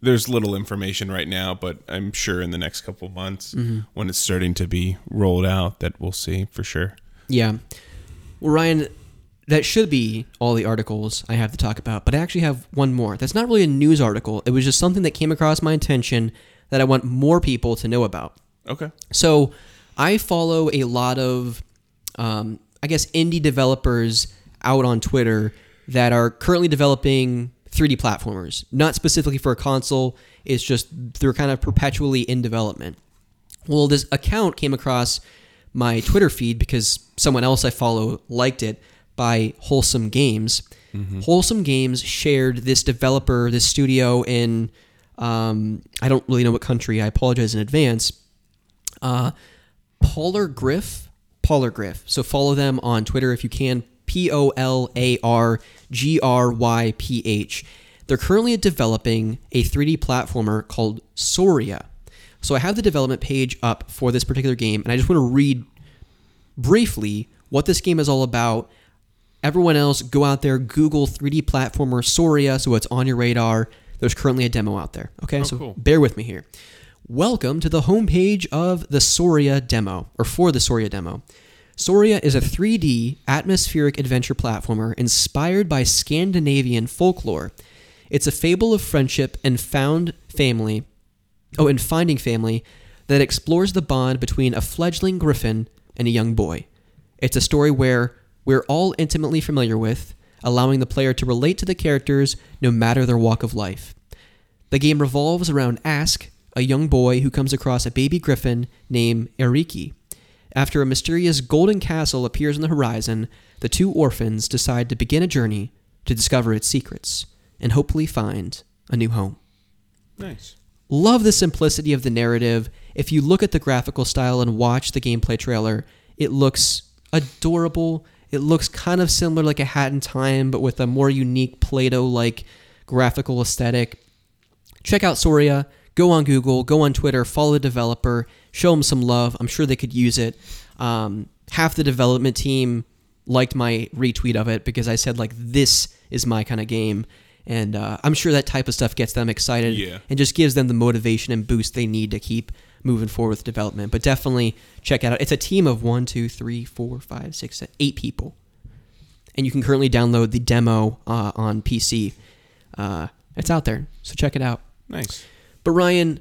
S3: there's little information right now, but I'm sure in the next couple of months
S2: Mm-hmm.
S3: when it's starting to be rolled out that we'll see for sure.
S2: Yeah. Well, Ryan, that should be all the articles I have to talk about, but I actually have one more. That's not really a news article. It was just something that came across my attention that I want more people to know about.
S3: Okay.
S2: So I follow a lot of, um, I guess, indie developers out on Twitter that are currently developing 3D platformers. Not specifically for a console, it's just they're kind of perpetually in development. Well, this account came across my Twitter feed because someone else I follow liked it by Wholesome Games. Wholesome Games shared this developer, this studio in, um, I don't really know what country, I apologize in advance. Uh, Polargryph, Polar Griff. So follow them on Twitter if you can. P O L A R G R Y P H. They're currently developing a 3D platformer called Soria. So I have the development page up for this particular game, and I just want to read briefly what this game is all about. Everyone else, go out there, Google 3D platformer Soria so it's on your radar. There's currently a demo out there. Okay, oh, so
S3: cool.
S2: bear with me here. Welcome to the homepage of the Soria demo, or for the Soria demo. Soria is a 3D atmospheric adventure platformer inspired by Scandinavian folklore. It's a fable of friendship and found family, oh, and finding family that explores the bond between a fledgling griffin and a young boy. It's a story where we're all intimately familiar with, allowing the player to relate to the characters no matter their walk of life. The game revolves around Ask, a young boy who comes across a baby griffin named Eriki. After a mysterious golden castle appears on the horizon, the two orphans decide to begin a journey to discover its secrets and hopefully find a new home.
S3: Nice.
S2: Love the simplicity of the narrative. If you look at the graphical style and watch the gameplay trailer, it looks adorable. It looks kind of similar like a Hat in Time, but with a more unique Play-Doh like graphical aesthetic. Check out Soria. Go on Google, go on Twitter, follow the developer, show them some love. I'm sure they could use it. Um, half the development team liked my retweet of it because I said like this is my kind of game, and uh, I'm sure that type of stuff gets them excited
S3: Yeah.
S2: and just gives them the motivation and boost they need to keep moving forward with development. But definitely check it out. It's a team of one, two, three, four, five, six, seven, eight people, and you can currently download the demo uh, on PC. Uh, it's out there, so check it out.
S3: Nice.
S2: But Ryan,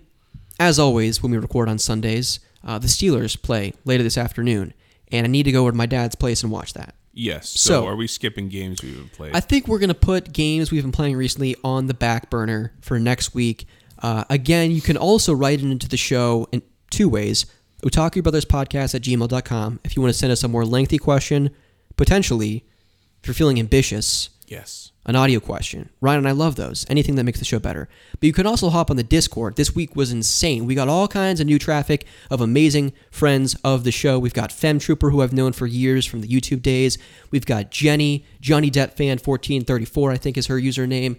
S2: as always, when we record on Sundays, uh, the Steelers play later this afternoon, and I need to go over to my dad's place and watch that.
S3: Yes. So,
S2: So-
S3: are we skipping games we would play?
S2: I think we're gonna put games we've been playing recently on the back burner for next week. Uh, again, you can also write it into the show in two ways: otakubrothers.podcast at gmail.com if you want to send us a more lengthy question, potentially, if you're feeling ambitious,
S3: yes.
S2: an audio question. Ryan and I love those. Anything that makes the show better. But you can also hop on the Discord. This week was insane. We got all kinds of new traffic of amazing friends of the show. We've got Fem Trooper, who I've known for years from the YouTube days. We've got Jenny, Johnny Depp fan 1434, I think is her username.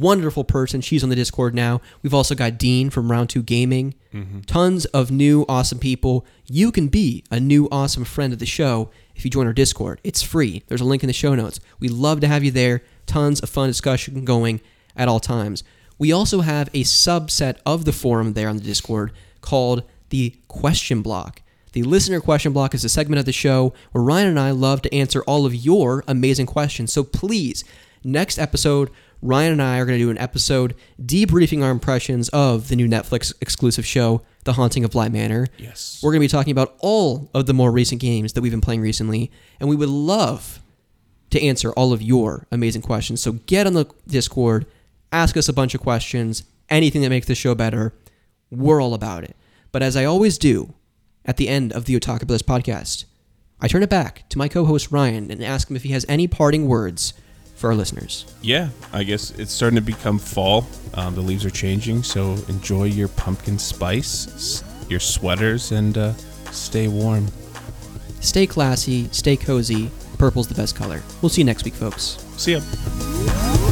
S2: Wonderful person. She's on the Discord now. We've also got Dean from Round 2 Gaming. Mm-hmm. Tons of new awesome people. You can be a new awesome friend of the show if you join our Discord. It's free. There's a link in the show notes. We love to have you there. Tons of fun discussion going at all times. We also have a subset of the forum there on the Discord called the question block. The listener question block is a segment of the show where Ryan and I love to answer all of your amazing questions. So please, next episode, Ryan and I are going to do an episode debriefing our impressions of the new Netflix exclusive show, The Haunting of Bly Manor.
S3: Yes.
S2: We're going to be talking about all of the more recent games that we've been playing recently, and we would love to answer all of your amazing questions. So get on the Discord, ask us a bunch of questions, anything that makes the show better. We're all about it. But as I always do at the end of the Otaku Brothers podcast, I turn it back to my co host Ryan and ask him if he has any parting words for our listeners.
S3: Yeah, I guess it's starting to become fall. Um, the leaves are changing, so enjoy your pumpkin spice, your sweaters, and uh, stay warm.
S2: Stay classy, stay cozy. Purple's the best color. We'll see you next week, folks.
S3: See ya.